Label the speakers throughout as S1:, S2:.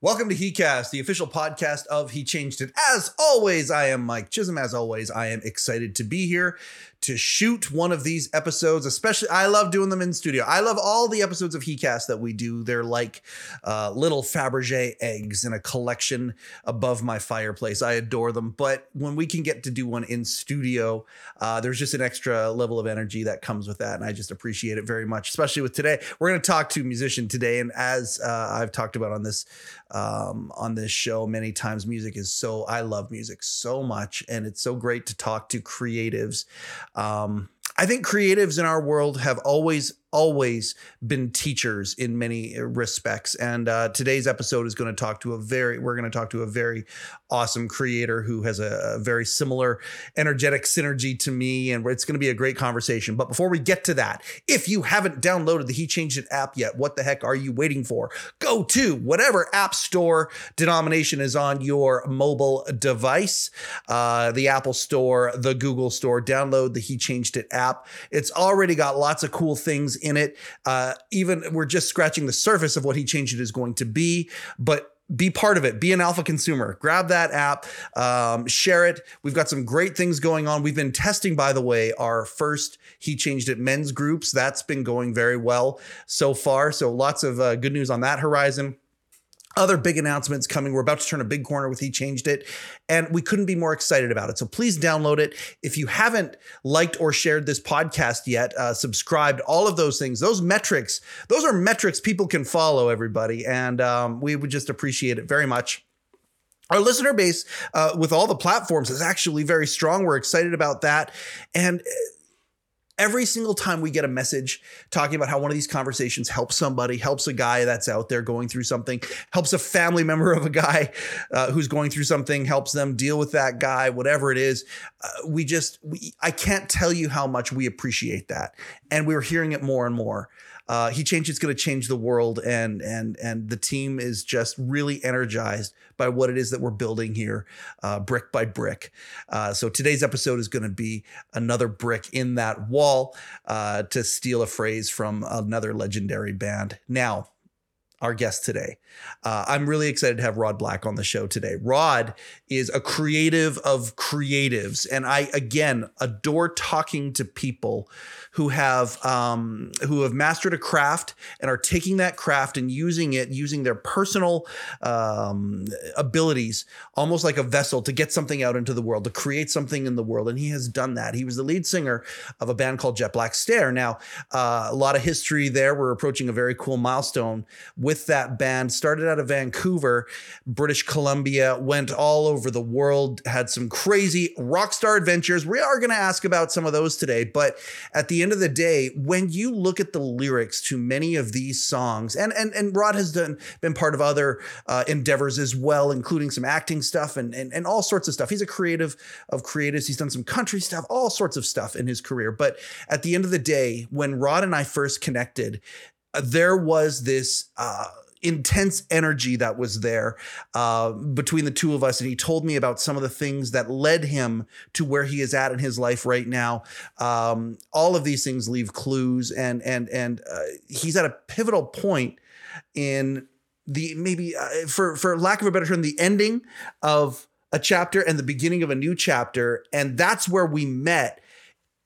S1: Welcome to HeCast, the official podcast of He Changed It. As always, I am Mike Chisholm. As always, I am excited to be here to shoot one of these episodes. Especially, I love doing them in studio. I love all the episodes of HeCast that we do. They're like uh, little Fabergé eggs in a collection above my fireplace. I adore them. But when we can get to do one in studio, uh, there's just an extra level of energy that comes with that, and I just appreciate it very much. Especially with today, we're going to talk to a musician today, and as uh, I've talked about on this um, on this show many times. Music is so, I love music so much, and it's so great to talk to creatives. Um, I think creatives in our world have always always been teachers in many respects. And uh, today's episode is going to talk to a very, we're going to talk to a very awesome creator who has a, a, very similar energetic synergy to me. And it's going to be a great conversation. But before we get to that, if you haven't downloaded the He Changed It app yet, what the heck are you waiting for? Go to whatever app store denomination is on your mobile device, uh, the Apple Store, the Google Store, download the He Changed It app. It's already got lots of cool things in it. Uh, even we're just scratching the surface of what he changed it is going to be, but be part of it. Be an alpha consumer. Grab that app, um, share it. We've got some great things going on. We've been testing, by the way, our first He Changed It men's groups. That's been going very well so far. So lots of uh, good news on that horizon other big announcements coming. We're about to turn a big corner with He Changed It, and we couldn't be more excited about it. So please download it. If you haven't liked or shared this podcast yet, uh, subscribed, all of those things, those metrics, those are metrics people can follow, everybody. And um, we would just appreciate it very much. Our listener base uh, with all the platforms is actually very strong. We're excited about that. And every single time we get a message talking about how one of these conversations helps somebody, helps a guy that's out there going through something, helps a family member of a guy uh, who's going through something, helps them deal with that guy, whatever it is, uh, we just, we, I can't tell you how much we appreciate that. And we're hearing it more and more uh, he changed it's going to change the world and and and the team is just really energized by what it is that we're building here uh, brick by brick. Uh, so today's episode is going to be another brick in that wall uh, to steal a phrase from another legendary band. Now our guest today. Uh, I'm really excited to have Rod Black on the show today. Rod is a creative of creatives, and I again adore talking to people who have um, who have mastered a craft and are taking that craft and using it, using their personal um, abilities, almost like a vessel to get something out into the world, to create something in the world. And he has done that. He was the lead singer of a band called Jet Black Stare. Now, uh, a lot of history there. We're approaching a very cool milestone with that band. Started out of Vancouver, British Columbia, went all over the world, had some crazy rock star adventures. We are going to ask about some of those today, but at the end of the day, when you look at the lyrics to many of these songs, and and and Rod has done been part of other uh, endeavors as well, including some acting stuff and, and and all sorts of stuff. He's a creative of creatives. He's done some country stuff, all sorts of stuff in his career. But at the end of the day, when Rod and I first connected, there was this. Uh, intense energy that was there uh, between the two of us. And he told me about some of the things that led him to where he is at in his life right now. Um, all of these things leave clues, and and and uh, he's at a pivotal point in the maybe uh, for for lack of a better term, the ending of a chapter and the beginning of a new chapter, and that's where we met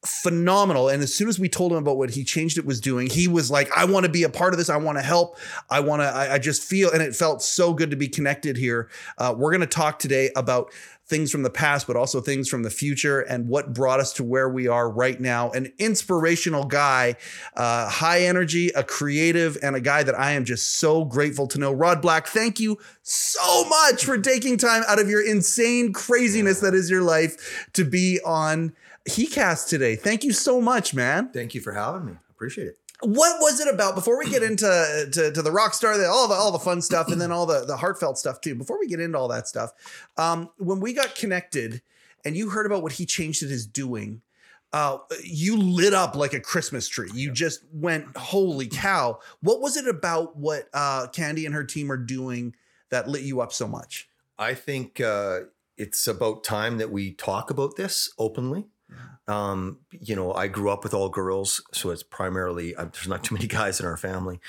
S1: phenomenal. And as soon as we told him about what he changed it was doing, he was like, I want to be a part of this. I want to help. I want to, I, I, just feel, and it felt so good to be connected here. Uh, we're going to talk today about things from the past, but also things from the future and what brought us to where we are right now. An inspirational guy, uh, high energy, a creative, and a guy that I am just so grateful to know. Rod Black, thank you so much for taking time out of your insane craziness that is your life to be on HeCast today. Thank you so much, man.
S2: Thank you for having me. Appreciate it.
S1: What was it about before we get into to, to the rock star, the, all the all the fun stuff, and then all the the heartfelt stuff too? Before we get into all that stuff, um, when we got connected and you heard about what he changed it is doing, uh, you lit up like a Christmas tree. You yeah. just went, holy cow! What was it about what uh, Candy and her team are doing that lit you up so much?
S2: I think uh, it's about time that we talk about this openly Um, you know, I grew up with all girls, so it's primarily uh, there's not too many guys in our family,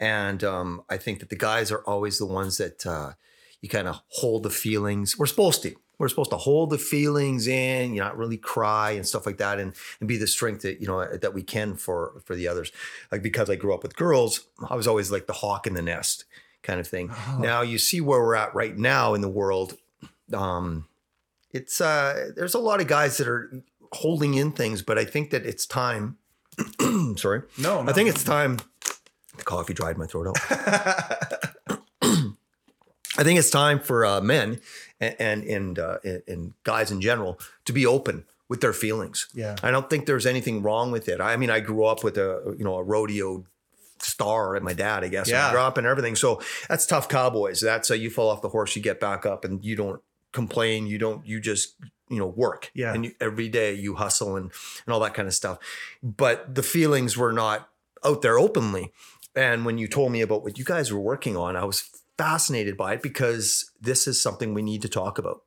S2: and um, I think that the guys are always the ones that uh, you kind of hold the feelings. We're supposed to. We're supposed to hold the feelings in, you not really cry and stuff like that, and and be the strength that you know that we can for for the others. Like because I grew up with girls, I was always like the hawk in the nest kind of thing.
S1: Oh.
S2: Now you see where we're at right now in the world. Um, it's uh, there's a lot of guys that are holding in things, but I think that it's time. sorry,
S1: No,
S2: I think it's time. The coffee dried my throat out. I think it's time for uh, men and and and, uh, and guys in general to be open with their feelings.
S1: yeah.
S2: I don't think there's anything wrong with it. I mean, I grew up with a you know a rodeo star and my dad, I guess.
S1: Yeah.
S2: And everything. So that's tough cowboys. That's uh, you fall off the horse, you get back up, and you don't complain. You don't. You just you know work.
S1: Yeah.
S2: And you, every day you hustle and and all that kind of stuff. But the feelings were not out there openly. And when you told me about what you guys were working on, I was fascinated by it because this is something we need to talk about.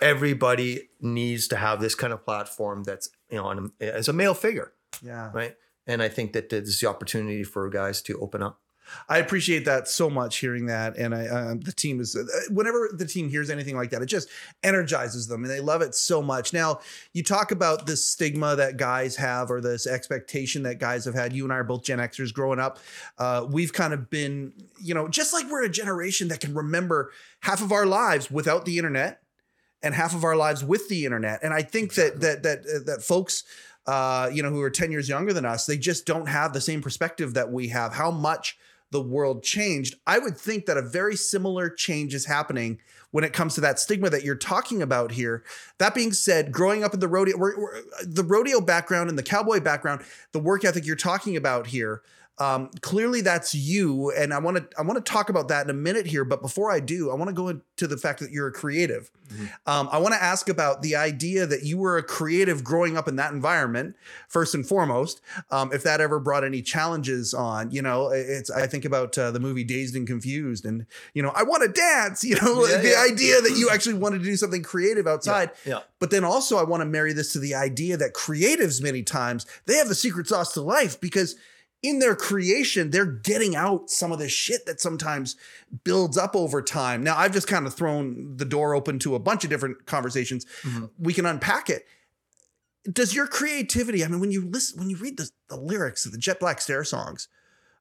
S2: Everybody needs to have this kind of platform that's you know on a, as a male figure,
S1: Yeah.
S2: right? And I think that this is the opportunity for guys to open up.
S1: I appreciate that so much hearing that. And I, um, the team is, uh, whenever the team hears anything like that, it just energizes them and they love it so much. Now, you talk about this stigma that guys have or this expectation that guys have had. You and I are both Gen Xers growing up. Uh, we've kind of been, you know, just like we're a generation that can remember half of our lives without the internet and half of our lives with the internet. And I think that, that, that, uh, that folks, uh, you know, who are 10 years younger than us, they just don't have the same perspective that we have. How much the world changed. I would think that a very similar change is happening when it comes to that stigma that you're talking about here. That being said, growing up in the rodeo, we're, we're- the rodeo background and the cowboy background, the work ethic you're talking about here, um, clearly that's you. And I want to I want to talk about that in a minute here. But before I do, I want to go into the fact that you're a creative.
S2: Mhm.
S1: Um, I want to ask about the idea that you were a creative growing up in that environment, first and foremost. Um, if that ever brought any challenges on, you know, it's I think about uh, the movie Dazed and Confused, and you know, I want to dance. You know,
S2: Yeah,
S1: the
S2: yeah.
S1: idea that you actually wanted to do something creative outside.
S2: Yeah.
S1: But then also, I want to marry this to the idea that creatives, many times, they have the secret sauce to life because in their creation, they're getting out some of the shit that sometimes builds up over time. Now, I've just kind of thrown the door open to a bunch of different conversations.
S2: Mhm.
S1: We can unpack it. Does your creativity, I mean, when you listen, when you read the, the lyrics of the Jet Black Stare songs,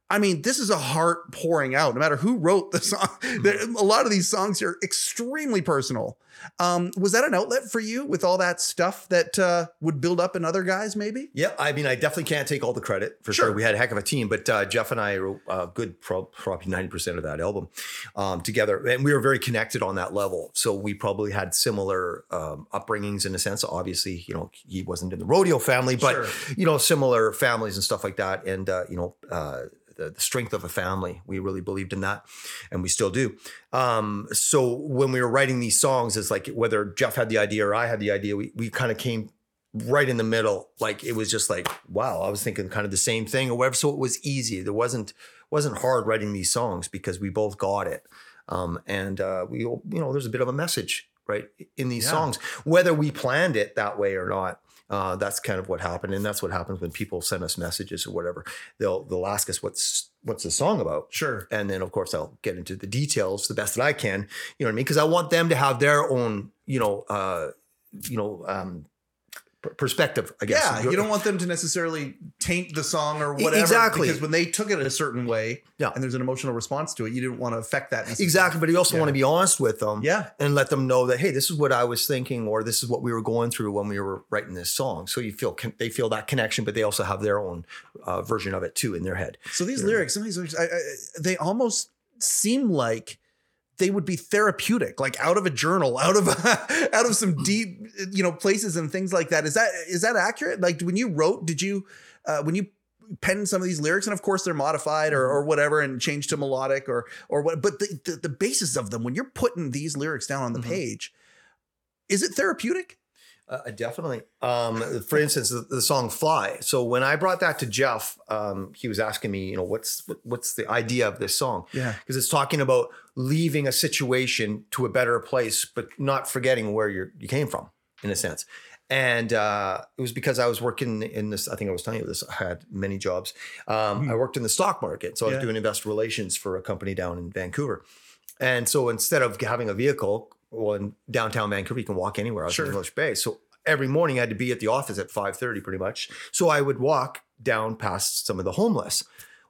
S1: I mean, this is a heart pouring out, no matter who wrote the song. There- A lot of these songs are extremely personal. Um, was that an outlet for you with all that stuff that uh, would build up in other guys, maybe?
S2: Yeah, I mean, I definitely can't take all the credit for sure.
S1: Sure.
S2: We had a heck of a team, but uh, Jeff and I wrote a good, prob- probably ninety percent of that album um, together, and we were very connected on that level. So we probably had similar um, upbringings in a sense. Obviously, you know, he wasn't in the rodeo family, but
S1: Sure.
S2: you know, similar families and stuff like that, and uh, you know. The, the strength of a family. We really believed in that, and we still do. Um, so when we were writing these songs, it's like whether Jeff had the idea or I had the idea, we we kind of came right in the middle. Like it was just like, wow, I was thinking kind of the same thing or whatever. So it was easy. There wasn't wasn't hard writing these songs because we both got it. Um, and uh, we, you know, there's a bit of a message right in these
S1: Yeah.
S2: songs, whether we planned it that way or not. Uh, that's kind of what happened, and that's what happens when people send us messages or whatever. They'll they'll ask us what's what's the song about,
S1: Sure.
S2: and then of course I'll get into the details the best that I can. You know what I mean? Because I want them to have their own, you know, uh, you know, um, perspective. I guess.
S1: Yeah, you don't want them to necessarily taint the song or whatever.
S2: Exactly.
S1: Because when they took it a certain way
S2: Yeah.
S1: and there's an emotional response to it, you didn't want to affect that
S2: exactly, but you also
S1: Yeah.
S2: want to be honest with them.
S1: Yeah.
S2: and let them know that hey, this is what I was thinking, or this is what we were going through when we were writing this song. So you feel they feel that connection, but they also have their own uh, version of it too in their head.
S1: So these
S2: Yeah.
S1: lyrics, some of these lyrics, I, I, they almost seem like they would be therapeutic, like out of a journal, out of out of some deep, you know, places and things like that. Is that is that accurate? Like when you wrote, did you uh, when you penned some of these lyrics, and of course they're modified or, or whatever and changed to melodic or or what, but the, the the basis of them when you're putting these lyrics down on the
S2: Mhm.
S1: page, is it therapeutic?
S2: Uh, definitely. Um, for instance, the, the song "Fly." So when I brought that to Jeff, um, he was asking me, you know, what's what's the idea of this song?
S1: Yeah.
S2: Because it's talking about leaving a situation to a better place, but not forgetting where you you came from, in a sense. And uh, it was because I was working in this. I think I was telling you this. I had many jobs. Um, I worked in the stock market, so I was doing investor relations for a company down in Vancouver. And so instead of having a vehicle, well, in downtown Vancouver, you can walk anywhere. I was
S1: Sure.
S2: in English Bay, so every morning I had to be at the office at five thirty, pretty much. So I would walk down past some of the homeless.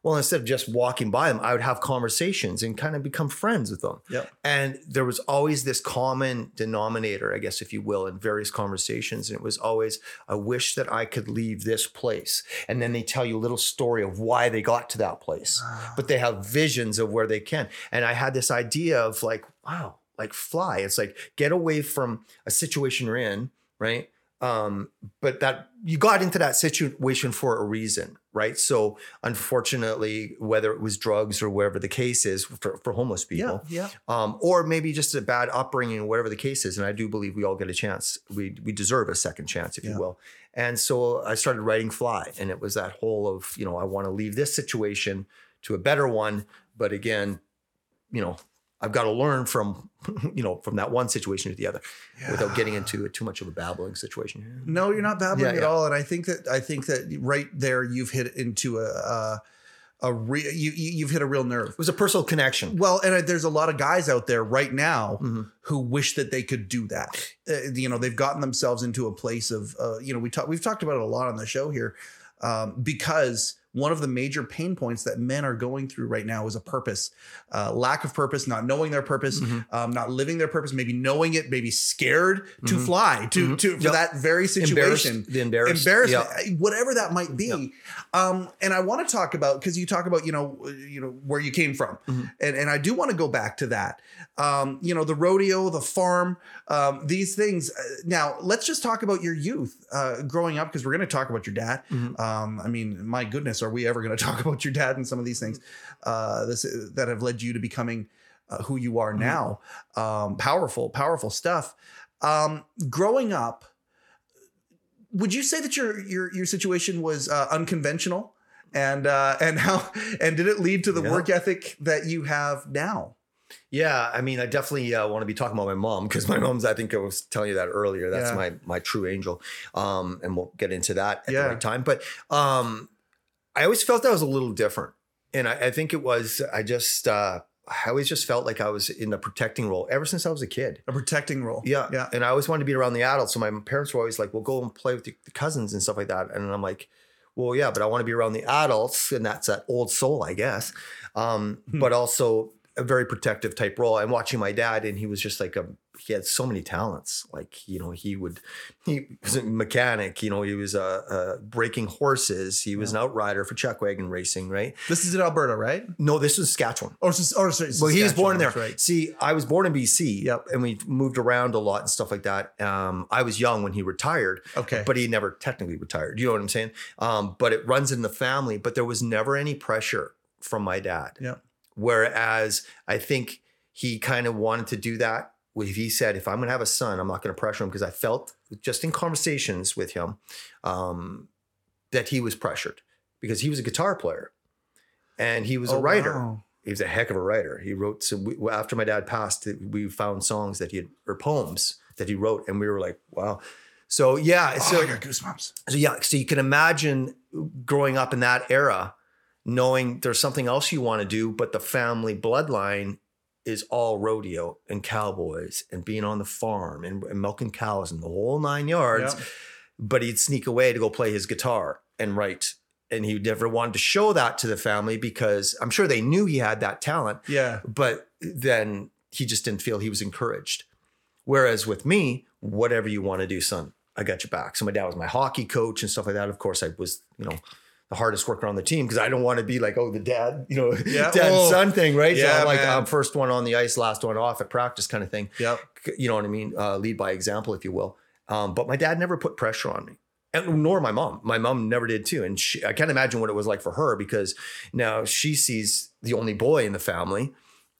S2: Well, instead of just walking by them, I would have conversations and kind of become friends with them.
S1: Yep.
S2: And there was always this common denominator, I guess, if you will, in various conversations. And it was always, I wish that I could leave this place. And then they tell you a little story of why they got to that place, ah. but they have visions of where they can. And I had this idea of like, wow, like fly. It's like get away from a situation you're in, right? Um, but that you got into that situation for a reason, right? So unfortunately, whether it was drugs or whatever the case is for, for homeless people,
S1: Yeah, yeah.
S2: um, or maybe just a bad upbringing, or whatever the case is. And I do believe we all get a chance. We we deserve a second chance, if
S1: Yeah.
S2: you will. And so I started writing Fly, and it was that whole of you know I want to leave this situation to a better one, but again, you know. I've got to learn from, you know, from that one situation to the other, without getting into too much of a babbling situation.
S1: No, you're not babbling
S2: Yeah,
S1: at
S2: yeah.
S1: all. And I think that I think that right there you've hit into a a, a real you you- you've hit a real nerve.
S2: It was a personal connection.
S1: Well, and uh, there's a lot of guys out there right now
S2: Mhm.
S1: who wish that they could do that. Uh, you know, they've gotten themselves into a place of, uh, you know, we talk, we've talked about it a lot on the show here, um, because one of the major pain points that men are going through right now is a purpose, uh, lack of purpose, not knowing their purpose,
S2: Mhm.
S1: um, not living their purpose, maybe knowing it, maybe scared to
S2: Mhm.
S1: fly to
S2: Mhm.
S1: to for
S2: Yep.
S1: that very
S2: Embarrassed,
S1: situation
S2: the embarrassed,
S1: embarrassment
S2: Yeah.
S1: whatever that might be um and i want to talk about because you talk about you know uh, you know where you came from
S2: Mhm.
S1: and and i do want to go back to that um you know the rodeo the farm um these things Uh, now let's just talk about your youth uh growing up because we're going to talk about your dad
S2: Mhm.
S1: um i mean my goodness are we ever going to talk about your dad and some of these things uh this that have led you to becoming uh, who you are
S2: Mhm.
S1: now um powerful powerful stuff um growing up would you say that your your your situation was uh, unconventional and uh and how and did it lead to the
S2: Yeah.
S1: work ethic that you have now
S2: Yeah, I mean, I definitely uh, want to be talking about my mom because my mom's. I think I was telling you that earlier. That's
S1: Yeah.
S2: my my true angel, um, and we'll get into that at
S1: Yeah.
S2: the right time. But um, I always felt that was a little different, and I, I think it was. I just uh, I always just felt like I was in a protecting role ever since I was a kid.
S1: a protecting role
S2: Yeah,
S1: yeah
S2: and I always wanted to be around the adults. So my parents were always like, "Well, go and play with the the cousins and stuff like that." And I'm like, "Well, yeah, but I want to be around the adults, and that's that old soul, I guess." Um,
S1: Hmm.
S2: But also a very protective type role. I'm watching my dad, and he was just like a he had so many talents. Like you know, he would he was a mechanic. You know, he was uh, uh breaking horses. He was an outrider for chuck wagon racing. Right?
S1: this is in alberta right
S2: No, this was Saskatchewan.
S1: or, Sus- or sorry,
S2: Well, he was born there.
S1: right
S2: See, I was born in BC.
S1: Yep.
S2: And we moved around a lot and stuff like that. Um, I was young when he retired,
S1: okay
S2: but he never technically retired. You know what I'm saying? Um, but it runs in the family. But there was never any pressure from my dad.
S1: Yeah.
S2: Whereas I think he kind of wanted to do that. If he said, if I'm going to have a son, I'm not going to pressure him because I felt just in conversations with him um, that he was pressured because he was a guitar player and he was
S1: Oh,
S2: a writer
S1: wow.
S2: he was a heck of a writer. He wrote some. We, after my dad passed, we found songs that he had or poems that he wrote, and we were like, "Wow!" So yeah,
S1: oh,
S2: so
S1: I got goosebumps
S2: so yeah, so you can imagine growing up in that era, knowing there's something else you want to do, but the family bloodline is all rodeo and cowboys and being on the farm and, and milking cows and the whole nine yards
S1: Yeah.
S2: but he'd sneak away to go play his guitar and write. And he never wanted to show that to the family because I'm sure they knew he had that talent,
S1: yeah
S2: but then he just didn't feel he was encouraged. Whereas with me, whatever you want to do, son, I got your back. So my dad was my hockey coach and stuff like that. Of course, I was, you know, the hardest worker on the team because I don't want to be like, oh, the dad, you know,
S1: Yeah.
S2: dad
S1: Oh.
S2: and son thing, right? so I'm like,
S1: man.
S2: I'm first one on the ice, last one off at practice kind of thing
S1: yep
S2: you know what I mean? Uh, lead by example, if you will. Um, but my dad never put pressure on me, and nor my mom. My mom never did too. And she, I can't imagine what it was like for her because now she sees the only boy in the family,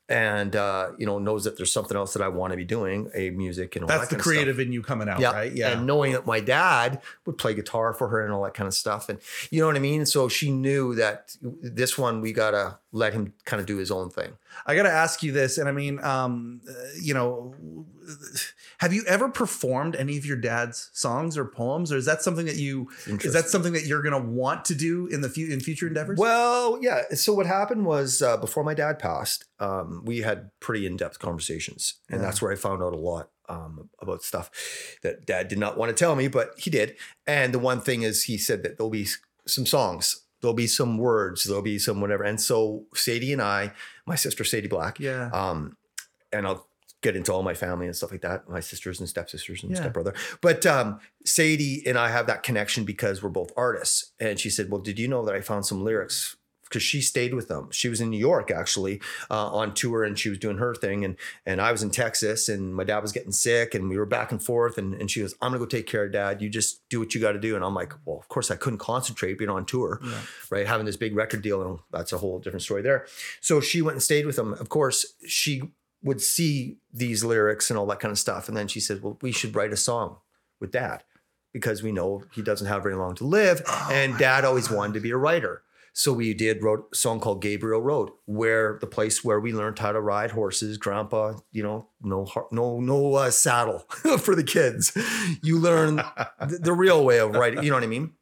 S2: and uh, you know knows that there's something else that I want to be doing, a music and all
S1: that's
S2: that
S1: the
S2: kind of stuff.
S1: creative in you coming out
S2: Yeah.
S1: right yeah
S2: And knowing that my dad would play guitar for her and all that kind of stuff. And you know what I mean? So she knew that this one, we got to let him kind of do his own thing.
S1: I got to ask you this, and I mean, um, uh, you know, Have you ever performed any of your dad's songs or poems, or is that something that you is that something that you're gonna want to do in the few in future endeavors?
S2: Well, yeah. So what happened was uh, before my dad passed, um, we had pretty in depth conversations, and
S1: Yeah.
S2: that's where I found out a lot um, about stuff that dad did not want to tell me, but he did. And the one thing is, he said that there'll be some songs, there'll be some words, there'll be some whatever. And so Sadie and I, my sister Sadie Black,
S1: yeah.
S2: um, and I'll get into all my family and stuff like that, my sisters and stepsisters and
S1: Yeah.
S2: stepbrother. But um, Sadie and I have that connection because we're both artists. And she said, "Well, did you know that I found some lyrics?" Because she stayed with them. She was in New York actually uh, on tour, and she was doing her thing, and and I was in Texas, and my dad was getting sick, and we were back and forth, and and she goes, "I'm gonna go take care of dad. You just do what you got to do." And I'm like, "Well, of course I couldn't concentrate being on tour."
S1: Yeah.
S2: right? Having this big record deal, and that's a whole different story there. So she went and stayed with him. Of course, she would see these lyrics and all that kind of stuff. And then she said, Well, we should write a song with dad because we know he doesn't have very long to live.
S1: Oh
S2: and dad always wanted to be a writer. So we did wrote a song called Gabriel Road, where the place where we learned how to ride horses. Grandpa, you know, no no no uh, saddle for the kids. You learn the, the real way of riding. You know what I mean?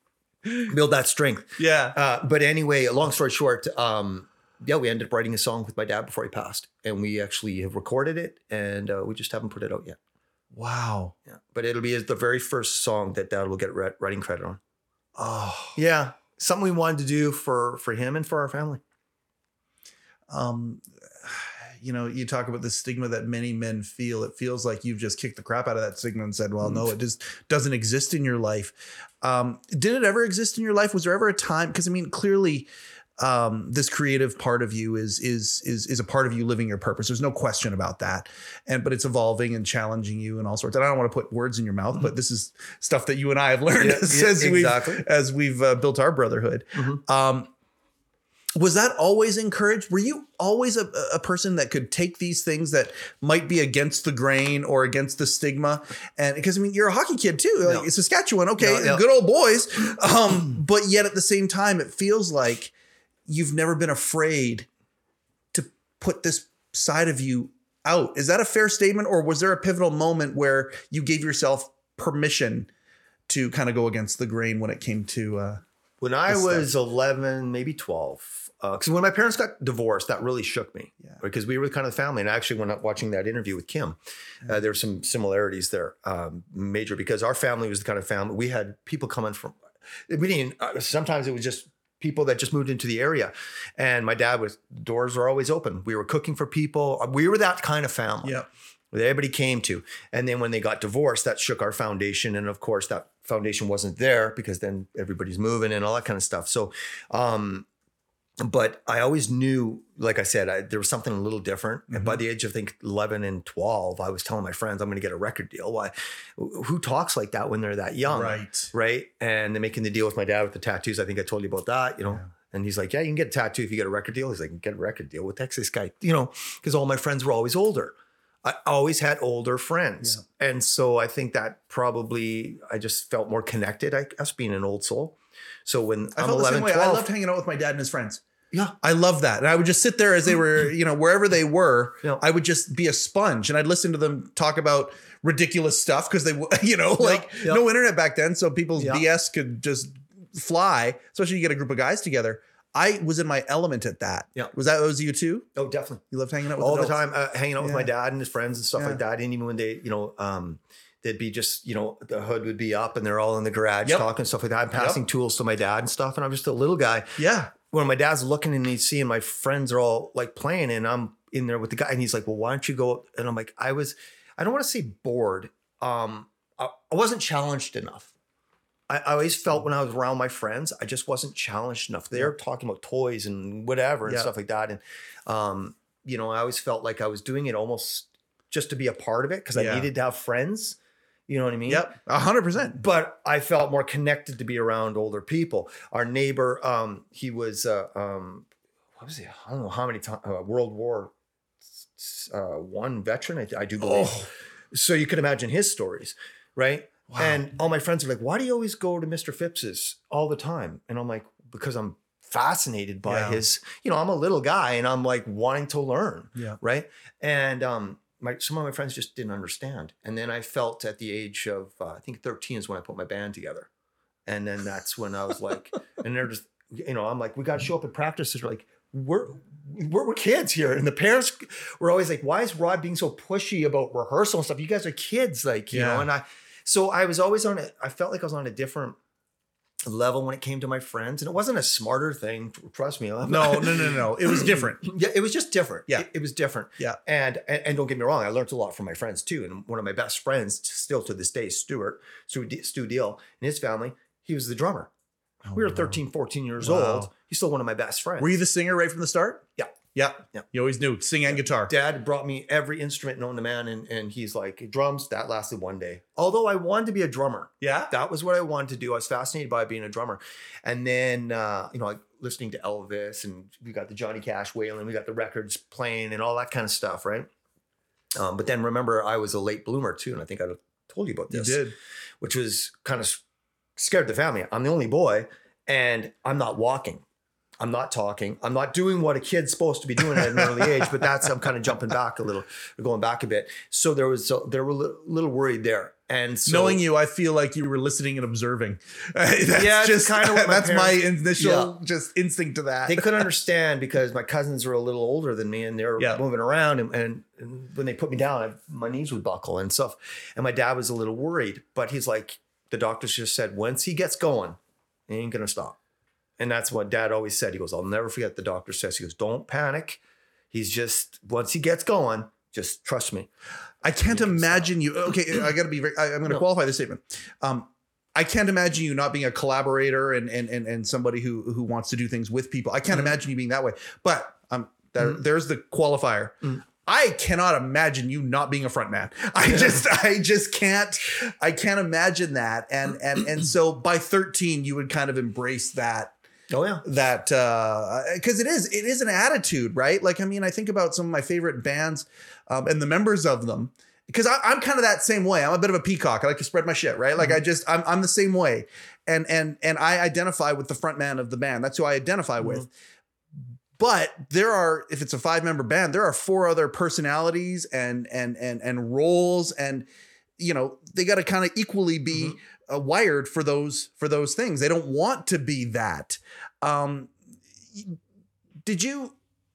S2: Build that strength.
S1: Yeah.
S2: Uh, but anyway, long story short, um, yeah, we ended up writing a song with my dad before he passed, and we actually have recorded it, and uh, we just haven't put it out yet.
S1: Wow.
S2: Yeah, but it'll be the very first song that dad will get writing credit on.
S1: Oh.
S2: Yeah, something we wanted to do for for him and for our family.
S1: um you know you talk about the stigma that many men feel it feels like you've just kicked the crap out of that stigma and said well no it just doesn't exist in your life um did it ever exist in your life was there ever a time because i mean clearly um this creative part of you is is is is a part of you living your purpose there's no question about that and but it's evolving and challenging you and all sorts and i don't want to put words in your mouth but this is stuff that you and i have learned
S2: Yeah,
S1: as,
S2: yeah,
S1: as we've
S2: exactly.
S1: as we've uh, built our brotherhood
S2: Mhm.
S1: um was that always encouraged were you always a, a person that could take these things that might be against the grain or against the stigma and because i mean you're a hockey kid too like
S2: No.
S1: it's saskatchewan okay
S2: No, yeah.
S1: good old boys um but yet at the same time it feels like you've never been afraid to put this side of you out is that a fair statement or was there a pivotal moment where you gave yourself permission to kind of go against the grain when it came to uh
S2: When I was eleven, maybe twelve, because when my parents got divorced, that really shook me.
S1: Yeah.
S2: Because we were kind of the family, and actually, when I watching that interview with Kim, uh, there were some similarities there, um, major. Because our family was the kind of family we had people coming from. We didn't. Uh, sometimes it was just people that just moved into the area, and my dad was doors were always open. We were cooking for people. We were that kind of family
S1: yeah
S2: that everybody came to. And then when they got divorced, that shook our foundation. And of course, that foundation wasn't there because then everybody's moving and all that kind of stuff. So, um, but I always knew, like I said, I, there was something a little different. And by mm-hmm. the age of I think 11 and 12, I was telling my friends, I'm going to get a record deal. Why? Who talks like that when they're that young?
S1: right
S2: Right. And they're making the deal with my dad with the tattoos. I think I told you about that, you know.
S1: Yeah.
S2: And he's like, Yeah, you can get a tattoo if you get a record deal. He's like, Get a record deal. with Texas guy? You know, because all my friends were always older. I always had older friends. And so I think that probably I just felt more connected, I guess, being an old soul. So when
S1: I
S2: I'm
S1: felt
S2: 11,
S1: the same way. I loved hanging out with my dad and his friends.
S2: yeah,
S1: I love that. And I would just sit there as they were, you know, wherever they were,
S2: Yeah.
S1: I would just be a sponge and I'd listen to them talk about ridiculous stuff because they, you know, like
S2: yeah.
S1: no internet back then. So people's
S2: Yeah.
S1: BS could just fly, especially you get a group of guys together. I was in my element at that.
S2: Yeah.
S1: Was that was you too?
S2: oh, definitely.
S1: You loved hanging out with
S2: all the time uh, hanging out with my dad and his friends and stuff
S1: Yeah.
S2: like that. And even when they, you know, um, they'd be just, you know, the hood would be up and they're all in the garage
S1: Yep.
S2: talking stuff like that. I'm passing tools to my dad and stuff. And I'm just a little guy.
S1: Yeah.
S2: When my dad's looking and he's seeing my friends are all like playing and I'm in there with the guy and he's like, well, why don't you go? And I'm like, I was, I don't want to say bored. Um, I, I wasn't challenged enough. I, I always felt when I was around my friends, I just wasn't challenged enough. They were talking about toys and whatever and
S1: Yeah.
S2: stuff like that. And, um, you know, I always felt like I was doing it almost just to be a part of it because
S1: Yeah.
S2: I needed to have friends. You know what I mean?
S1: Yep. A hundred percent.
S2: But I felt more connected to be around older people. Our neighbor, um, he was, uh, um, what was he? I don't know how many times, uh, World War uh, One veteran, I, I do believe.
S1: Oh,
S2: So you can imagine his stories, right?
S1: wow.
S2: And all my friends are like, why do you always go to Mr. Phipps's all the time? And I'm like, because I'm fascinated by
S1: Yeah.
S2: his, you know, I'm a little guy and I'm like wanting to learn,
S1: yeah.
S2: right? And um, my some of my friends just didn't understand. And then I felt at the age of uh, I think 13 is when I put my band together. And then that's when I was like, and they're just, you know, I'm like, we got to show up at practices. We're like, we're, we're, we're kids here. And the parents were always like, why is Rod being so pushy about rehearsal and stuff? You guys are kids, like, you
S1: Yeah.
S2: know, and I, so I was always on it. I felt like I was on a different level when it came to my friends. And it wasn't a smarter thing. Trust me.
S1: No, no, no, no. It was different.
S2: Yeah, it was just different.
S1: Yeah.
S2: it, it was different.
S1: Yeah.
S2: and, and and don't get me wrong, I learned a lot from my friends too. And one of my best friends, still to this day, Stuart, Stu, Deal, and his family, he was the drummer. Oh, we were 13, 14 years
S1: Wow.
S2: old. He's still one of my best friends.
S1: Were you the singer right from the start?
S2: Yeah.
S1: Yeah.
S2: Yeah.
S1: You always knew sing and guitar.
S2: Dad brought me every instrument known to man, and and he's like drums. That lasted one day. Although I wanted to be a drummer,
S1: Yeah.
S2: that was what I wanted to do. I was fascinated by being a drummer, and then uh, you know, like listening to Elvis, and we got the Johnny Cash wailing, we got the records playing, and all that kind of stuff, right? Um, but then remember, I was a late bloomer too, and I think I told you about
S1: You
S2: this,
S1: did.
S2: which was kind of scared the family. I'm the only boy, and I'm not walking. I'm not talking. I'm not doing what a kid's supposed to be doing at an early age. But that's I'm kind of jumping back a little, going back a bit. So there was so they were a little worried there, and so,
S1: Knowing you, I feel like you were listening and observing. that's
S2: Yeah,
S1: just
S2: kinda what my
S1: that's my
S2: parents-
S1: initial just instinct to that.
S2: they couldn't understand because my cousins were a little older than me and they were
S1: Yeah.
S2: moving around and, and, and when they put me down I, my knees would buckle and stuff and my dad was a little worried but he's like the doctors just said once he gets going he ain't gonna stop and that's what dad always said he goes i'll never forget the doctor says he goes don't panic he's just once he gets going just trust me
S1: I can't
S2: You can
S1: imagine you. Okay, I got to be. Very, I, I'm going to
S2: No.
S1: qualify this statement. Um, I can't imagine you not being a collaborator and and and, and somebody who who wants to do things with people. I can't
S2: Mhm.
S1: imagine you being that way. But um, there,
S2: Mhm.
S1: there's the qualifier.
S2: Mhm.
S1: I cannot imagine you not being a front man. I just, I just can't, I can't imagine that. And and and so by 13, you would kind of embrace that
S2: oh yeah.
S1: that uh because it is it is an attitude right? Like i mean i think about some of my favorite bands um and the members of them because i'm kind of that same way. I'm a bit of a peacock. I like to spread my shit right? Like i just I'm, I'm the same way. And and and i identify with the front man of the band. That's who i identify with. But there are if it's a five member band there are four other personalities and and and and roles and you know they got to kind of equally be uh, wired for those for those things. They don't want to be that um did you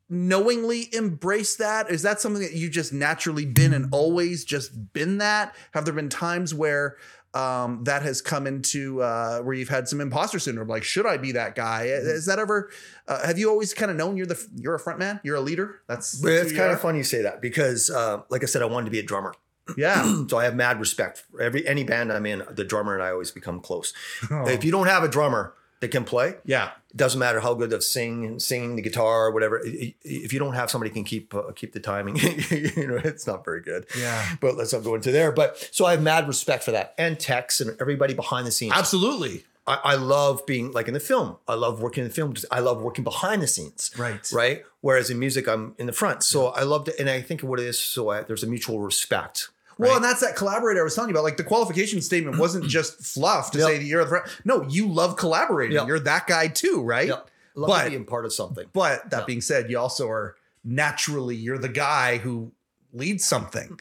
S1: knowingly embrace that? Is that something that you just naturally been and always just been that? Have there been times where um, that has come into uh, where you've had some imposter syndrome like should i be that guy? Is that ever uh, have you always kind of known you're the you're a front man you're a leader? That's,
S2: but it's kind of funny you say that because uh, like i said i wanted to be a drummer.
S1: Yeah.
S2: So I have mad respect for every any band I'm in. The drummer and I always become close.
S1: Oh.
S2: If you don't have a drummer that can play,
S1: yeah
S2: it doesn't matter how good of sing, singing the guitar or whatever. If you don't have somebody can keep uh, keep the timing, you know it's not very good.
S1: yeah
S2: But let's not go into there. But so I have mad respect for that and Tex and everybody behind the scenes.
S1: absolutely
S2: I, I love being like in the film. I love working in the film. I love working behind the scenes
S1: right
S2: right? Whereas in music, I'm in the front. So I loved it, and I think what it is, so I, there's a mutual respect.
S1: Well,
S2: right?
S1: and that's that collaborator I was telling you about. Like the qualification statement wasn't just fluff to
S2: Yep.
S1: say that you're the front. No, you love collaborating.
S2: Yep.
S1: You're that guy too, right?
S2: Yeah. love
S1: But-
S2: being part of something.
S1: But that
S2: Yeah.
S1: being said, you also are naturally you're the guy who leads something.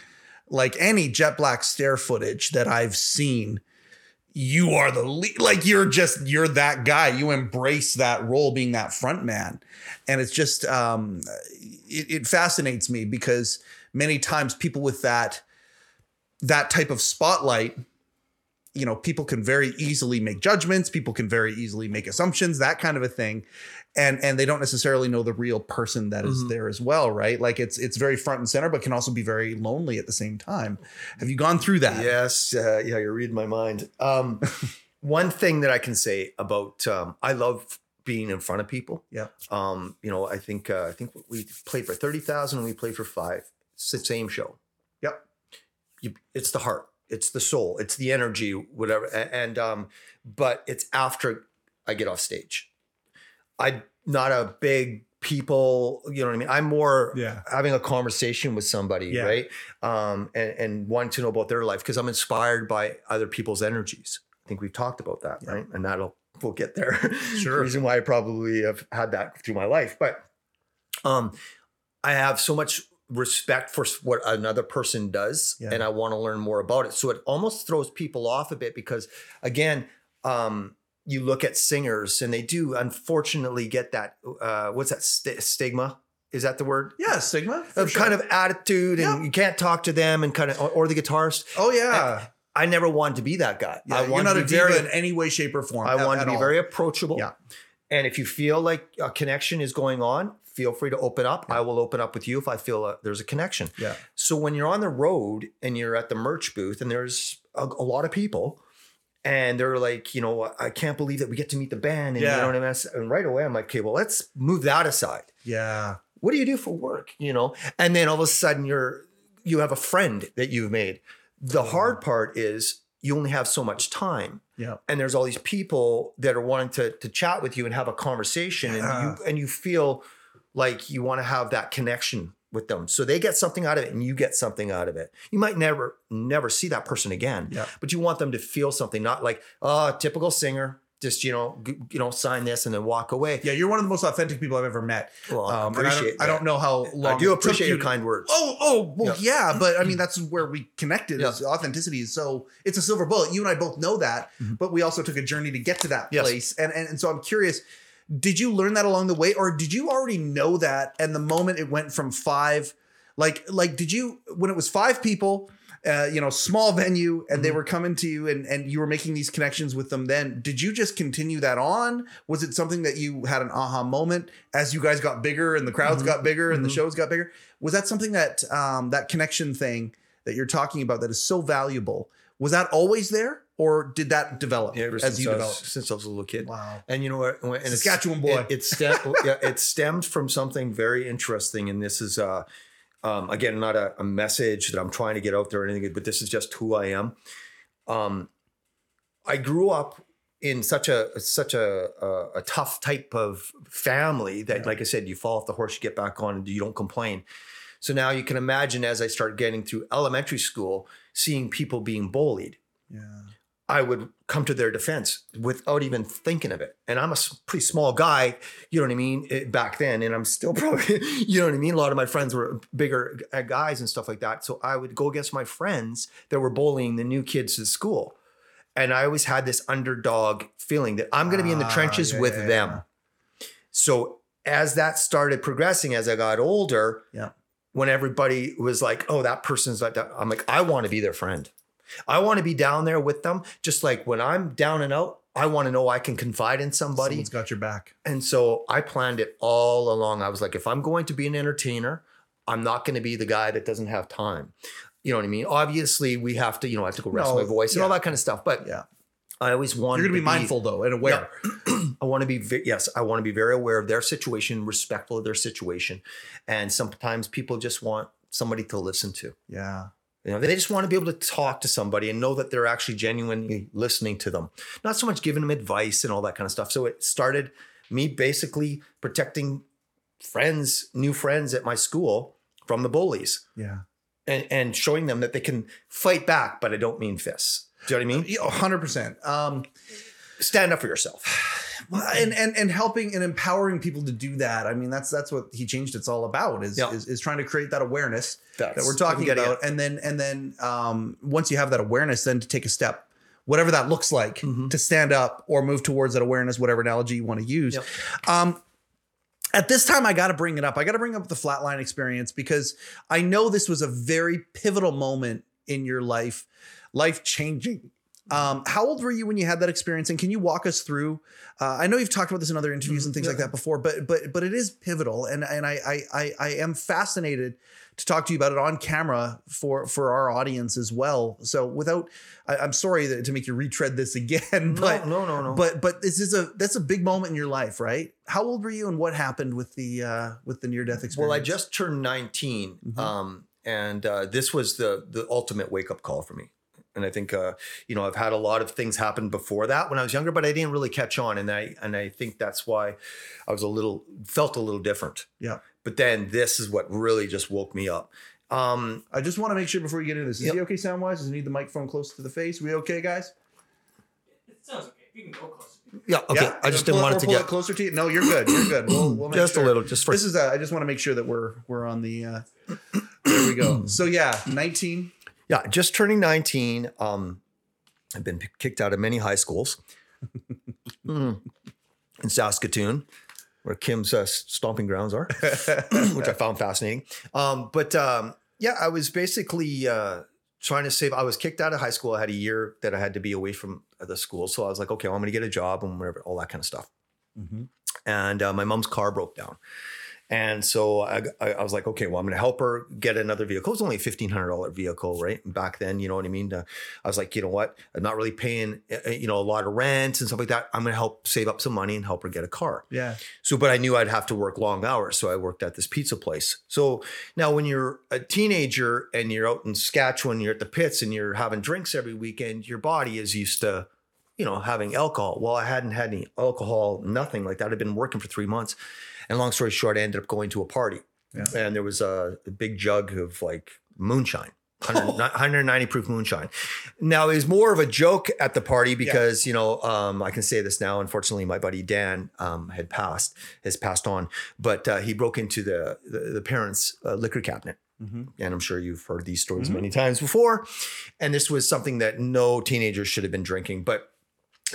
S1: Like any jet black stare footage that I've seen, you are the lead. Like you're just you're that guy. You embrace that role, being that front man, and it's just um, it, it fascinates me because many times people with that that type of spotlight you know people can very easily make judgments people can very easily make assumptions that kind of a thing and and they don't necessarily know the real person that is
S2: Mhm.
S1: there as well right like it's it's very front and center but can also be very lonely at the same time have you gone through that
S2: Yes, uh, yeah, you're reading my mind. Um, one thing that I can say about um, I love being in front of people.
S1: Yeah.
S2: Um, you know, I think uh, I think we played for thirty thousand and we played for five. It's the same show. You, it's the heart. It's the soul. It's the energy. Whatever. And um, but it's after I get off stage. I'm not a big people. You know what I mean. I'm more
S1: yeah
S2: having a conversation with somebody,
S1: Yeah.
S2: right? Um, and, and wanting to know about their life because I'm inspired by other people's energies. I think we've talked about that,
S1: Yeah.
S2: right? And that'll we'll get there.
S1: Sure.
S2: reason why I probably have had that through my life, but um, I have so much respect for what another person does
S1: Yeah.
S2: and I want to learn more about it. So it almost throws people off a bit because again, um, you look at singers and they do unfortunately get that uh, what's that st- stigma? Is that the word?
S1: Yeah, stigma.
S2: Of
S1: sure.
S2: kind of attitude and
S1: Yeah.
S2: you can't talk to them and kind of or, or the guitarist.
S1: Oh yeah.
S2: I never wanted to be that guy.
S1: yeah
S2: I
S1: you're not
S2: to
S1: a
S2: be very
S1: in any way, shape, or form.
S2: I
S1: at-
S2: want to be
S1: all.
S2: very approachable.
S1: Yeah.
S2: And if you feel like a connection is going on, feel free to open up. I will open up with you if I feel uh there's a connection.
S1: Yeah.
S2: So when you're on the road and you're at the merch booth and there's a, a lot of people and they're like, you know, I can't believe that we get to meet the band. And
S1: Yeah.
S2: you know what I mean? And right away I'm like, okay, well, let's move that aside.
S1: Yeah.
S2: What do you do for work? You know? And then all of a sudden you're you have a friend that you've made. The hard part is you only have so much time
S1: Yeah.
S2: and there's all these people that are wanting to to chat with you and have a conversation
S1: Yeah.
S2: and you and you feel like you want to have that connection with them so they get something out of it and you get something out of it you might never never see that person again
S1: Yeah.
S2: but you want them to feel something not like oh typical singer just you know you know sign this and then walk away
S1: Yeah. You're one of the most authentic people I've ever met.
S2: well I
S1: Um, I,
S2: appreciate
S1: don't, I don't know how long.
S2: I do appreciate
S1: you
S2: your
S1: to-
S2: kind words
S1: Oh, oh, well, yeah. but I mean, that's where we connected.
S2: Yeah.
S1: Is authenticity is so it's a silver bullet. You and I both know that,
S2: Mhm.
S1: but we also took a journey to get to that
S2: Yes.
S1: place. And, and and so I'm curious, did you learn that along the way, or did you already know that? And the moment it went from five, like like did you when it was five people, uh, you know, small venue, and they
S2: Mhm.
S1: were coming to you, and and you were making these connections with them. Then did you just continue that on? Was it something that you had an aha moment as you guys got bigger and the crowds
S2: Mhm.
S1: got bigger and the
S2: Mhm.
S1: shows got bigger? Was that something that um, that connection thing that you're talking about that is so valuable? Was that always there, or did that develop
S2: Yeah,
S1: as
S2: since
S1: you
S2: I was,
S1: developed?
S2: since I was a little kid
S1: Wow,
S2: And you know what? And
S1: Saskatchewan boy.
S2: It, it, stem, yeah, it stemmed from something very interesting, and this is uh, um, again not a, a message that I'm trying to get out there or anything, but this is just who I am. Um, I grew up in such a such a, a, a tough type of family that,
S1: Yeah.
S2: like I said, you fall off the horse, you get back on, and you don't complain. So now you can imagine as I start getting through elementary school, seeing people being bullied.
S1: yeah,
S2: I would come to their defense without even thinking of it. And I'm a pretty small guy, you know what I mean, eh, back then. And I'm still probably, you know what I mean? A lot of my friends were bigger uh, guys and stuff like that. So I would go against my friends that were bullying the new kids to school. And I always had this underdog feeling that I'm going to be in the
S1: Ah,
S2: trenches
S1: yeah,
S2: with
S1: yeah,
S2: them.
S1: yeah.
S2: So as that started progressing, as I got older,
S1: Yeah.
S2: When everybody was like, "Oh, that person's like that," I'm like, I want to be their friend. I want to be down there with them. Just like when I'm down and out, I want to know I can confide in somebody.
S1: Someone's got your back.
S2: And so I planned it all along. I was like, if I'm going to be an entertainer, I'm not going to be the guy that doesn't have time. You know what I mean? Obviously, we have to, you know, I have to go rest
S1: No,
S2: my voice and all that kind of stuff. But
S1: Yeah,
S2: I always wanted
S1: you're gonna be
S2: to
S1: mindful though and aware.
S2: I want to be ve- yes, I want to be very aware of their situation, respectful of their situation, and sometimes people just want somebody to listen to.
S1: Yeah,
S2: You know, they just want to be able to talk to somebody and know that they're actually genuinely listening to them, not so much giving them advice and all that kind of stuff. So it started me basically protecting friends, new friends at my school from the bullies,
S1: yeah.
S2: and and showing them that they can fight back, but I don't mean fists. Do you know what I mean?
S1: Hundred percent. Um,
S2: Stand up for yourself.
S1: Well, and and and helping and empowering people to do that. I mean, that's that's what he changed. It's all about is
S2: Yeah.
S1: is, is trying to create that awareness that we're talking about,
S2: at.
S1: and then and then um, once you have that awareness, then to take a step, whatever that looks like,
S2: Mhm.
S1: to stand up or move towards that awareness, whatever analogy you want to use.
S2: Yep.
S1: Um, at this time, I got to bring it up. I got to bring up the flatline experience because I know this was a very pivotal moment in your life, life changing. Um, how old were you when you had that experience? And can you walk us through? Uh, I know you've talked about this in other interviews and things like that before, but but but it is pivotal, and and I I I, I am fascinated to talk to you about it on camera for for our audience as well. So without, I, I'm sorry that, to make you retread this again, but
S2: no, no, no, no.
S1: but but this is a that's a big moment in your life, right? How old were you, and what happened with the uh, with the near death experience?
S2: Well, I just turned 19,
S1: Mhm.
S2: um, and uh, this was the the ultimate wake up call for me. And I think uh, you know I've had a lot of things happen before that when I was younger, but I didn't really catch on, and I and I think that's why I was a little felt a little different.
S1: Yeah.
S2: But then this is what really just woke me up. Um,
S1: I just want to make sure before you get into this, is
S2: Yep.
S1: he okay sound wise? Does he need the microphone close to the face? We okay, guys?
S3: It sounds okay. If you can go close.
S2: Yeah. Okay.
S1: Yeah?
S2: I just
S1: Pull
S2: didn't
S1: it-
S2: want it to
S1: pull
S2: get
S1: it closer to you. No, you're good. You're good. We'll, we'll make
S2: just
S1: sure.
S2: a little, just for
S1: This is. Uh, I just want to make sure that we're we're on the. Uh, there we go. So yeah, 19.
S2: Yeah, just turning 19. Um, I've been kicked out of many high schools Mm. in Saskatoon, where Kim's uh, stomping grounds are, which I found fascinating. Um, but um, yeah, I was basically uh, trying to save. I was kicked out of high school. I had a year that I had to be away from the school, so I was like, okay, well, I'm going to get a job and whatever, all that kind of stuff.
S1: Mm-hmm.
S2: and uh, my mom's car broke down. And so I, I was like, okay, well, I'm going to help her get another vehicle. It was only a fifteen hundred dollar vehicle, right? Back then, you know what I mean. Uh, I was like, you know what? I'm not really paying, uh, you know, a lot of rent and stuff like that. I'm going to help save up some money and help her get a car.
S1: Yeah.
S2: So, but I knew I'd have to work long hours. So I worked at this pizza place. So now when you're a teenager and you're out in Saskatchewan, you're at the pits and you're having drinks every weekend, your body is used to, you know, having alcohol. Well, I hadn't had any alcohol, nothing like that. I'd been working for three months. And long story short, I ended up going to a party.
S1: Yeah.
S2: And there was a, a big jug of like moonshine. 100 190 proof moonshine. Now it was more of a joke at the party because you know um, I can say this now. Unfortunately, my buddy Dan um, had passed, has passed on, but uh, he broke into the the, the parents' uh, liquor cabinet,
S1: Mm-hmm.
S2: and I'm sure you've heard these stories
S1: Mhm.
S2: many times before. And this was something that no teenagers should have been drinking, but.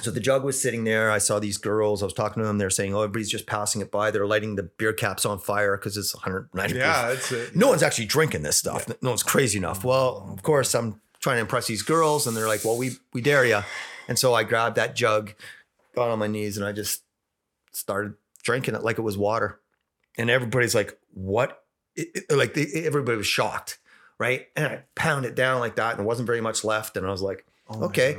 S2: So the jug was sitting there. I saw these girls. I was talking to them. They're saying, "Oh, everybody's just passing it by. They're lighting the beer caps on fire because it's 190 proof."
S1: Yeah, that's it.
S2: no one's actually drinking this stuff. No one's crazy enough. Well, of course, I'm trying to impress these girls, and they're like, "Well, we we dare you." And so I grabbed that jug, got on my knees, and I just started drinking it like it was water. And everybody's like, "What?" It- it- like they, everybody was shocked, right? And I pounded it down like that, and there wasn't very much left. And I was like,
S1: Oh
S2: Okay.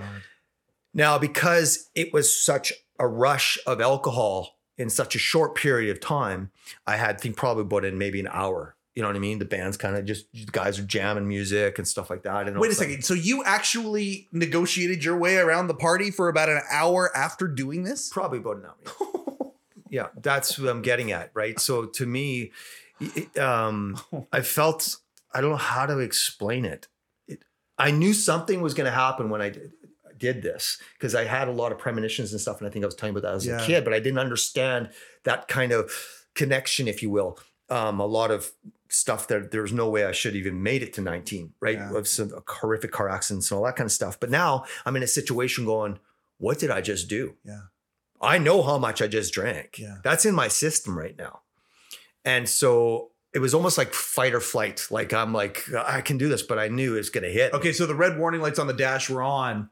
S2: Now, because it was such a rush of alcohol in such a short period of time, I had I think probably about in maybe an hour. You know what I mean? The band's kind of just the guys are jamming music and stuff like that. And
S1: Wait a second. So you actually negotiated your way around the party for about an hour after doing this?
S2: Probably about an hour. yeah, that's what I'm getting at, right? So to me, it, um, I felt I don't know how to explain it. it I knew something was going to happen when I did, did this because I had a lot of premonitions and stuff, and I think I was telling you about that as
S1: Yeah.
S2: a kid, but I didn't understand that kind of connection, if you will. Um, a lot of stuff that there's no way I should even made it to 19, right?
S1: Yeah.
S2: Of some horrific car accidents and all that kind of stuff. But now I'm in a situation going, what did I just do?
S1: Yeah.
S2: I know how much I just drank.
S1: Yeah.
S2: That's in my system right now. And so it was almost like fight or flight. Like I'm like, I can do this, but I knew it's gonna hit.
S1: Okay, so the red warning lights on the dash were on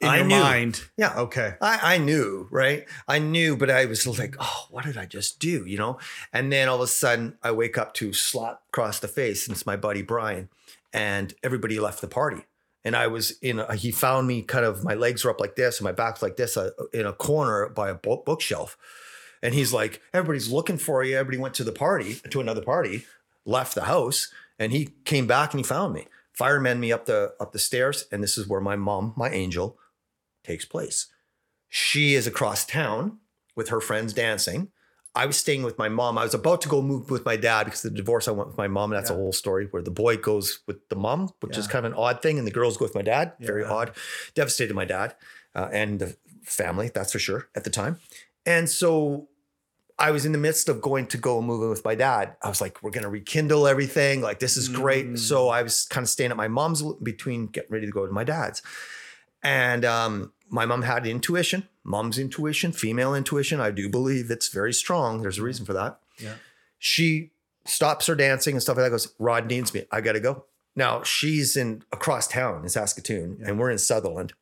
S1: in
S2: I
S1: your
S2: knew.
S1: mind.
S2: Yeah.
S1: Okay.
S2: I, I knew, right? I knew, but I was like, oh, what did I just do? You know? And then all of a sudden I wake up to slap across the face, and it's my buddy Brian. And everybody left the party. And I was in, a, he found me kind of, my legs were up like this and my back's like this uh, in a corner by a bo- bookshelf. And he's like, everybody's looking for you. Everybody went to the party, to another party, left the house, and he came back and he found me. Fireman me up the up the stairs, and this is where my mom, my angel, takes place. She is across town with her friends dancing. I was staying with my mom. I was about to go move with my dad because of the divorce. I went with my mom. And that's
S1: Yeah.
S2: a whole story where the boy goes with the mom, which is kind of an odd thing, and the girls go with my dad. Very odd. Devastated my dad uh, and the family, that's for sure, at the time. And so I was in the midst of going to go move in with my dad. I was like, we're going to rekindle everything. Like, this is great.
S1: Mm.
S2: So I was kind of staying at my mom's between getting ready to go to my dad's. And um, my mom had intuition, mom's intuition, female intuition. I do believe it's very strong. There's a reason for that.
S1: Yeah.
S2: She stops her dancing and stuff like that. Goes, Rod needs me. I got to go. Now she's in across town in Saskatoon,
S1: Yeah.
S2: and we're in Sutherland.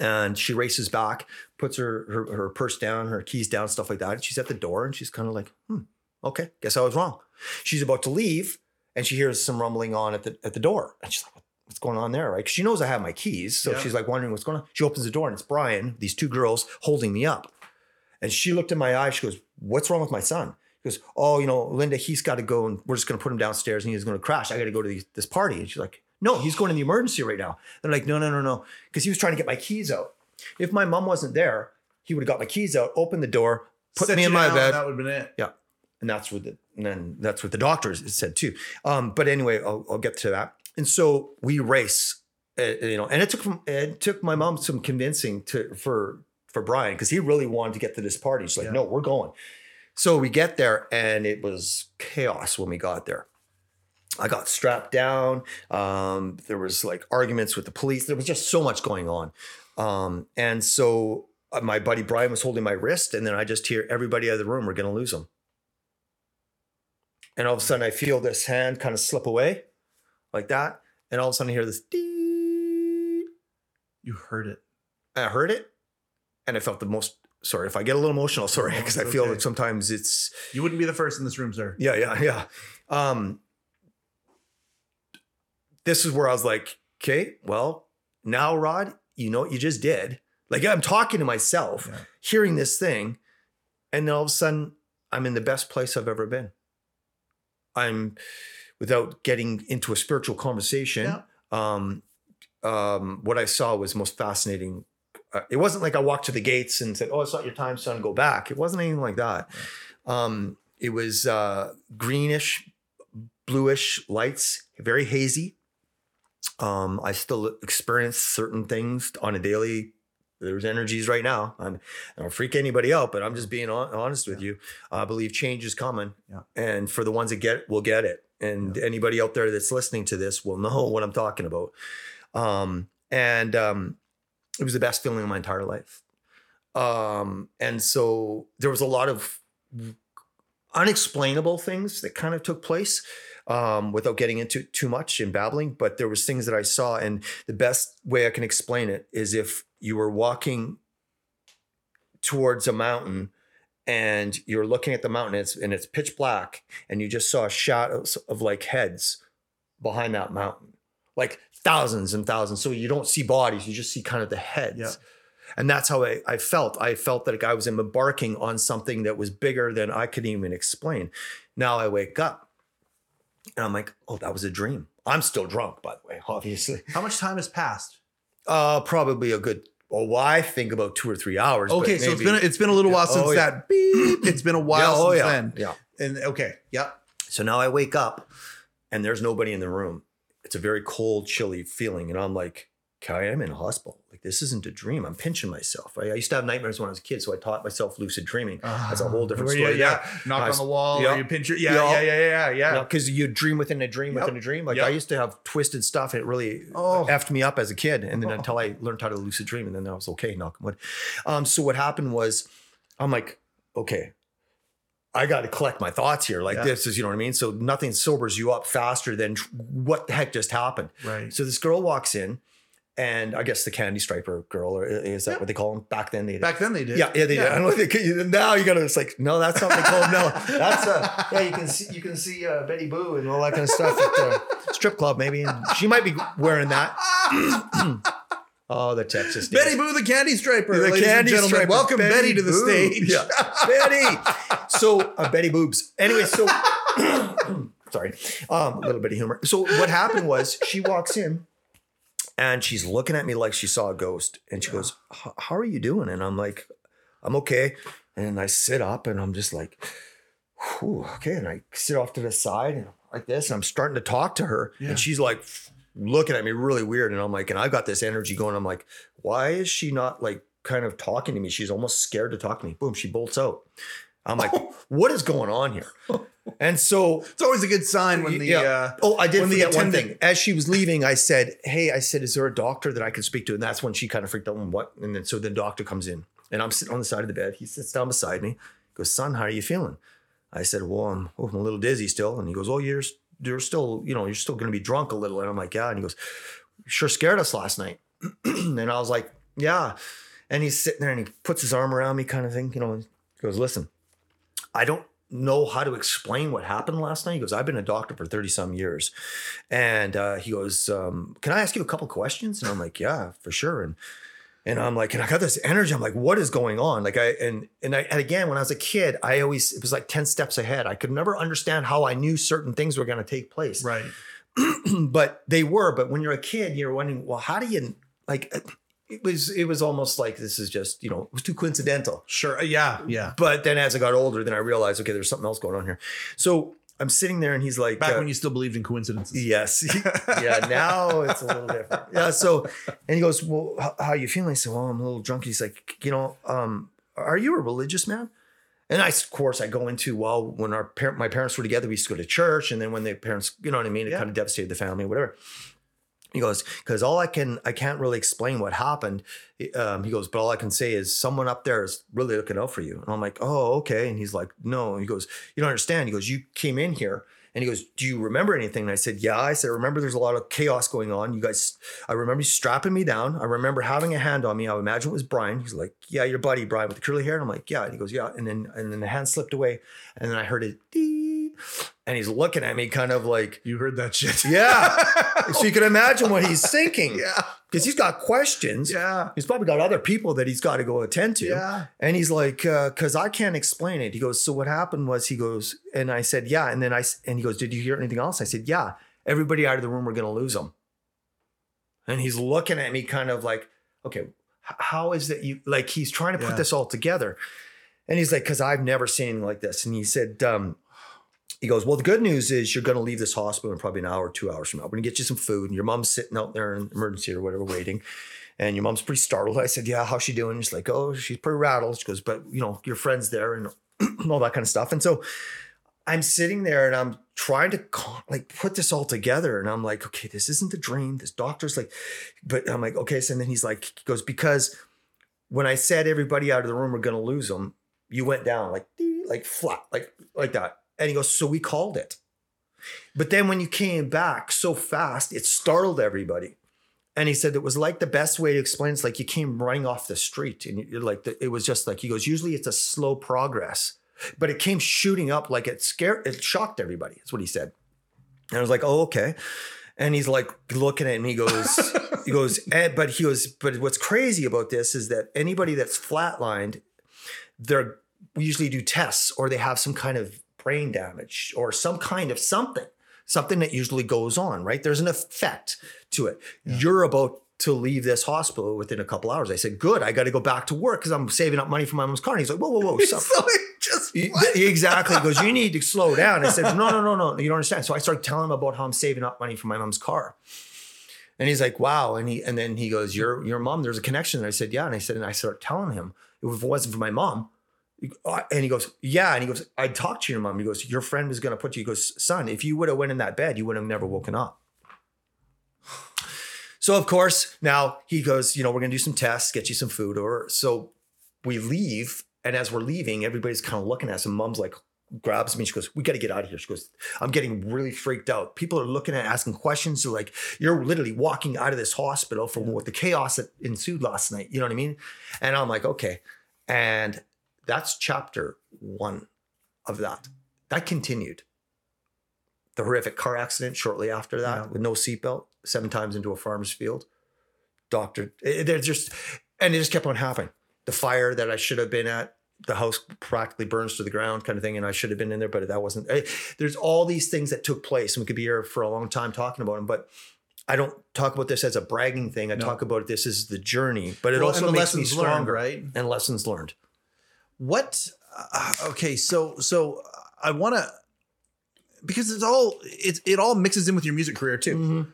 S2: And she races back, puts her, her her purse down, her keys down, stuff like that. And she's at the door, and she's kind of like, "Hmm, okay, guess I was wrong." She's about to leave, and she hears some rumbling on at the at the door, and she's like, "What's going on there?" Right? 'Cause she knows I have my keys, so
S1: Yeah.
S2: she's like wondering what's going on. She opens the door, and it's Brian, these two girls holding me up. And she looked in my eyes. She goes, "What's wrong with my son?" She goes, "Oh, you know, Linda, he's got to go, and we're just going to put him downstairs, and he's going to crash. I got to go to this party." And she's like, "No, he's going to the emergency right now." They're like, "No, no, no, no," because he was trying to get my keys out. If my mom wasn't there, he would have got my keys out, opened the door, put
S1: Set
S2: me in my
S1: down,
S2: bed,
S1: That would have been it. Yeah.
S2: And that's what the and then that's what the doctors said too. Um, but anyway, I'll, I'll get to that. And so we race, uh, you know, and it took from it took my mom some convincing to for for Brian because he really wanted to get to this party. She's like,
S1: Yeah.
S2: no, we're going. So we get there and it was chaos when we got there. I got strapped down. Um, there was like arguments with the police. There was just so much going on. Um, and so uh, my buddy Brian was holding my wrist, and then I just hear everybody out of the room, we're gonna lose him. And all of a sudden I feel this hand kind of slip away like that. And all of a sudden I hear this dee.
S1: You heard it.
S2: And I heard it and I felt the most sorry if I get a little emotional, sorry, because I feel that sometimes it's
S1: You wouldn't be the first in this room, sir.
S2: yeah, yeah, yeah. Um, this is where I was like, okay, well, now, Rod, you know what you just did. Like I'm talking to myself,
S1: Yeah.
S2: hearing this thing, and then all of a sudden, I'm in the best place I've ever been. I'm, without getting into a spiritual conversation,
S1: Yeah.
S2: um, um, what I saw was most fascinating. Uh, it wasn't like I walked to the gates and said, "Oh, it's not your time, son. Go back." It wasn't anything like that. Um, it was uh, greenish, bluish lights, very hazy. Um, I still experience certain things on a daily. There's energies right now. I'm, I don't freak anybody out, but I'm just being hon- honest with you. I believe change is coming,
S1: Yeah.
S2: and for the ones that get it, will get it. And anybody out there that's listening to this will know what I'm talking about. Um, and um, it was the best feeling of my entire life. Um, and so there was a lot of unexplainable things that kind of took place um, without getting into too much and babbling. But there was things that I saw, and the best way I can explain it is if you were walking towards a mountain and you're looking at the mountain and it's, and it's pitch black and you just saw shadows of like heads behind that mountain like thousands and thousands so you don't see bodies you just see kind of the heads
S1: Yeah.
S2: and that's how I, I felt i felt that i was embarking on something that was bigger than i could even explain now i wake up and i'm like oh that was a dream i'm still drunk by the way obviously
S1: How much time has passed?
S2: uh probably a good oh i think about two or three hours but
S1: Okay, so it's
S2: maybe-
S1: been it's been a little while since
S2: Oh, yeah.
S1: that beep. It's been a while
S2: yeah, oh,
S1: since
S2: yeah,
S1: then.
S2: yeah
S1: And okay, yeah.
S2: So now I wake up and there's nobody in the room. It's a very cold, chilly feeling. And I'm like, okay, I am in a hospital. Like, this isn't a dream. I'm pinching myself. I, I used to have nightmares when I was a kid. So I taught myself lucid dreaming. That's a whole different story.
S1: you, yeah, knock
S2: Nice.
S1: on the wall,
S2: Yeah.
S1: or you pinch your yeah,
S2: Yeah.
S1: yeah, yeah, yeah, yeah. yeah.
S2: Because you dream within a dream
S1: Yep.
S2: within a dream. Like
S1: Yep.
S2: I used to have twisted stuff it really
S1: Oh.
S2: effed me up as a kid. And then
S1: Oh.
S2: until I learned how to lucid dream and then I was okay, knock on wood. Um, so what happened was I'm like, okay, I got to collect my thoughts here. Like
S1: Yeah.
S2: this is, you know what I mean? So nothing sobers you up faster than what the heck just happened.
S1: Right.
S2: So this girl walks in and I guess the candy striper girl, or is that
S1: Yeah.
S2: what they call them back then? They did.
S1: Back then they did.
S2: yeah, yeah, they did. I don't they now you gotta, it's like, no, that's not what they call them. No, that's, uh, yeah, you can see, you can see uh, Betty Boo and all that kind of stuff at the strip club, maybe. And she might be wearing that. oh, the Texas days.
S1: Betty Boo, the candy striper.
S2: The
S1: ladies and
S2: candy
S1: gentlemen.
S2: striper.
S1: Welcome Betty, to the
S2: Boo.
S1: stage.
S2: Yeah. Betty. So, uh, Betty Boobs. Anyway, so, sorry, um, a little bit of humor. So, what happened was she walks in and she's looking at me like she saw a ghost. And she goes, How are you doing? And I'm like, I'm okay. And I sit up and I'm just like, Whew, okay. And I sit off to the side and like this. And I'm starting to talk to her.
S1: Yeah.
S2: And she's like, looking at me really weird. And I'm like, and I've got this energy going. I'm like, why is she not like kind of talking to me? She's almost scared to talk to me. Boom, she bolts out. I'm like, what is going on here? And so,
S1: It's always a good sign when the
S2: Yeah.
S1: uh,
S2: oh, I did forget one thing. As she was leaving, I said, hey, I said, is there a doctor that I can speak to? And that's when she kind of freaked out. And what? And then so the doctor comes in and I'm sitting on the side of the bed. He sits down beside me, goes, son, how are you feeling? I said, well, I'm, oh, I'm a little dizzy still. And he goes, oh, you're, you're still, you know, you're still going to be drunk a little. And I'm like, yeah. And he goes, sure scared us last night. and I was like, yeah. And he's sitting there and he puts his arm around me, kind of thing, you know, and goes, listen, I don't know how to explain what happened last night. He goes, I've been a doctor for 30 some years. And uh, he goes, um, Can I ask you a couple questions? And I'm like, Yeah, for sure. And and I'm like, and I got this energy. I'm like, what is going on? Like I and and I and again, when I was a kid, I always it was like 10 steps ahead. I could never understand how I knew certain things were going to take place.
S1: right.
S2: but they were. But when you're a kid, you're wondering, well, how do you like it was it was almost like this is just, you know, it was too coincidental.
S1: Sure. Uh, Yeah. Yeah.
S2: But then as I got older, then I realized, okay, there's something else going on here. So I'm sitting there and he's like,
S1: Back
S2: uh,
S1: when you still believed in coincidences.
S2: Yes. yeah. Now it's a little different. Yeah. So, and he goes, "Well, how, how you feeling?" I said, "Well, I'm a little drunk." He's like, "You know, um, are you a religious man?" And I, of course, I go into well, when our parent, my parents were together, we used to go to church, and then when the parents, you know what I mean, it
S1: Yeah.
S2: kind of devastated the family, whatever. He goes, because all I can, I can't really explain what happened. Um, he goes, but all I can say is someone up there is really looking out for you. And I'm like, oh, okay. And he's like, no. He goes, you don't understand. He goes, you came in here. And he goes, do you remember anything? And I said, yeah. I said, remember there's a lot of chaos going on. You guys, I remember you strapping me down. I remember having a hand on me. I imagine it was Brian. He's like, yeah, your buddy Brian with the curly hair. And I'm like, yeah. And he goes, yeah. And then, and then the hand slipped away. And then I heard it, dee, and he's looking at me kind of like,
S1: You heard that shit.
S2: yeah. so you can imagine what he's thinking
S1: yeah.
S2: because he's got questions.
S1: Yeah.
S2: He's probably got other people that he's got to go attend to.
S1: Yeah.
S2: And he's like, because I can't explain it. He goes, so what happened was he goes, and I said, yeah. And then I, and he goes, did you hear anything else? I said, yeah. Everybody out of the room, we're going to lose them. And he's looking at me kind of like, okay, how is that you, like, he's trying to put
S1: Yeah.
S2: this all together. And he's like, because I've never seen anything like this. And he said, um, he goes, Well, the good news is you're going to leave this hospital in probably an hour or two hours from now. We're going to get you some food. And your mom's sitting out there in emergency or whatever waiting. And your mom's pretty startled. I said, Yeah, how's she doing? She's like, Oh, she's pretty rattled. She goes, But, you know, your friend's there and all that kind of stuff. And so I'm sitting there and I'm trying to like put this all together. And I'm like, Okay, this isn't a dream. This doctor's like, but I'm like, Okay. So then he's like, He goes, Because when I said everybody out of the room were going to lose them, you went down like, like flat, like, like that. And he goes, So we called it. But then when you came back so fast, it startled everybody. And he said it was like the best way to explain it's like you came running off the street and you're like, the, it was just like, he goes, usually it's a slow progress, but it came shooting up like it scared, it shocked everybody. That's what he said. And I was like, oh, okay. And he's like looking at me, he goes, he goes, eh, but he goes, but what's crazy about this is that anybody that's flatlined, they're we usually do tests or they have some kind of brain damage or some kind of something, something that usually goes on, right? There's an effect to it. You're about to leave this hospital within a couple hours. I said, good. I got to go back to work because I'm saving up money for my mom's car. And he's like, whoa, whoa, whoa.
S1: So just?
S2: Exactly. He goes, you need to slow down. I said, no, no, no, no. You don't understand. So I started telling him about how I'm saving up money for my mom's car. And he's like, wow. And he and then he goes, Your your mom, there's a connection. And I said, Yeah. And I said, and I started telling him, if it wasn't for my mom. Uh, and he goes, Yeah. And he goes, I talked to your mom. He goes, Your friend was gonna put you. He goes, son, if you would have went in that bed, you would have never woken up. So of course, now he goes, you know, we're gonna do some tests, get you some food, or so we leave. And as we're leaving, everybody's kind of looking at us. And mom's like, grabs me. She goes, We got to get out of here. She goes, I'm getting really freaked out. People are looking at, asking questions. They're like, You're literally walking out of this hospital from what the chaos that ensued last night. You know what I mean? And I'm like, Okay. And that's chapter one of that. That continued. The horrific car accident shortly after that
S1: Yeah.
S2: with no seatbelt, seven times into a farmer's field. Doctor, it- they're just, and it just kept on happening. The fire that I should have been at, the house practically burns to the ground kind of thing and i should have been in there but that wasn't eh, there's all these things that took place and we could be here for a long time talking about them but i don't talk about this as a bragging thing i
S1: No.
S2: talk about this as the journey but it
S1: Well,
S2: also makes me
S1: lessons learned,
S2: stronger
S1: right?
S2: and lessons learned
S1: What? Uh, okay, so so I want to because it's all it it all mixes in with your music career too.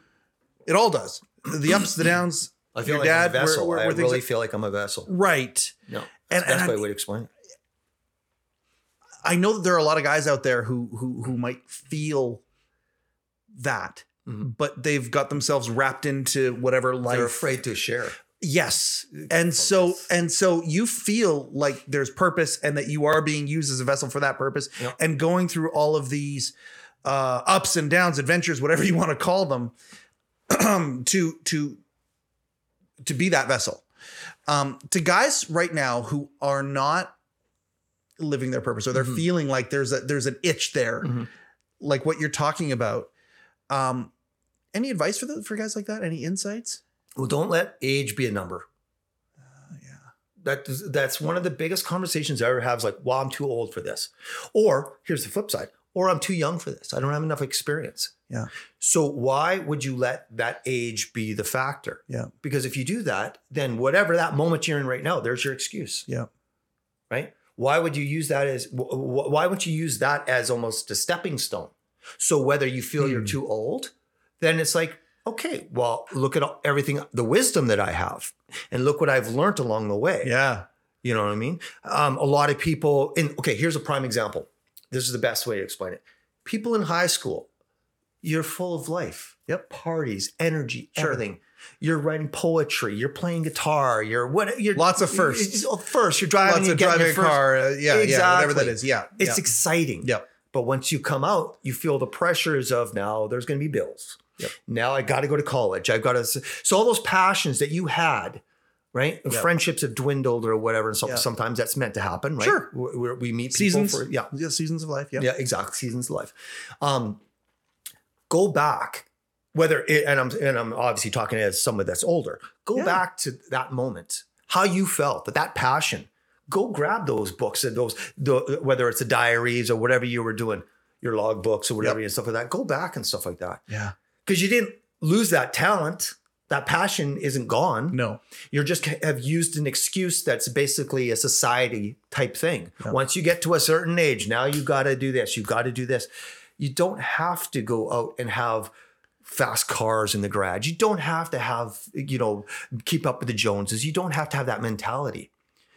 S1: It all does. The ups, the downs.
S2: i feel
S1: Your
S2: like
S1: dad,
S2: i'm a vessel
S1: where- where-
S2: i
S1: where things
S2: really
S1: are-
S2: feel like i'm a vessel
S1: Right.
S2: no
S1: And-
S2: that's
S1: and
S2: the
S1: I-
S2: way way to explain it
S1: I know that there are a lot of guys out there who who who might feel that,
S2: Mhm.
S1: but they've got themselves wrapped into whatever life.
S2: they're afraid to share
S1: Yes. And so and so you feel like there's purpose and that you are being used as a vessel for that purpose
S2: Yep.
S1: and going through all of these uh ups and downs, adventures, whatever you want to call them to to to be that vessel. Um to guys right now who are not living their purpose or they're
S2: Mhm.
S1: feeling like there's a there's an itch there
S2: Mhm.
S1: like what you're talking about. Um any advice for the for guys like that? Any insights?
S2: Well don't let age be a number
S1: yeah.
S2: that that's one of the biggest conversations I ever have is like, well, I'm too old for this. Or here's the flip side, or I'm too young for this. I don't have enough experience.
S1: Yeah.
S2: So why would you let that age be the factor?
S1: Yeah.
S2: Because if you do that, then whatever that moment you're in right now, there's your excuse.
S1: Yeah.
S2: Right? Why would you use that as wh- wh- why wouldn't you use that as almost a stepping stone? So whether you feel you're
S1: Hmm.
S2: too old, then it's like, okay, well, look at everything, the wisdom that I have, and look what I've learned along the way.
S1: Yeah.
S2: You know what I mean? Um, a lot of people, in okay, here's a prime example. This is the best way to explain it. People in high school, you're full of life.
S1: Yep.
S2: Parties, energy,
S1: Sure.
S2: everything. You're writing poetry. You're playing guitar. You're what? You're
S1: Lots of firsts.
S2: First, you're driving.
S1: Lots of driving a car. uh, yeah. Yeah. Whatever that is. Yeah.
S2: It's
S1: yeah.
S2: exciting.
S1: Yep.
S2: But once you come out, you feel the pressures of now there's going to be bills.
S1: Yep.
S2: Now I got to go to college. I've got to. So all those passions that you had, right?
S1: Yep.
S2: Friendships have dwindled or whatever. And so,
S1: Yeah.
S2: sometimes that's meant to happen, right?
S1: Sure.
S2: We, we- meet people
S1: seasons.
S2: for yeah,
S1: Yeah. Seasons of life. Yeah.
S2: yeah, exactly. Seasons of life. Um, go back, whether it, and I'm and I'm obviously talking as someone that's older. Go
S1: Yeah.
S2: back to that moment, how you felt, that that passion. Go grab those books and those, the, whether it's the diaries or whatever you were doing, your log books or whatever
S1: Yep.
S2: and stuff like that. Go back and stuff like that
S1: Yeah.
S2: Because you didn't lose that talent. That passion isn't gone
S1: No.
S2: you're just have used an excuse that's basically a society type thing.
S1: Yeah.
S2: Once you get to a certain age, now you got to do this, you got to do this. You don't have to go out and have fast cars in the garage. You don't have to have, you know, keep up with the Joneses. You don't have to have that mentality.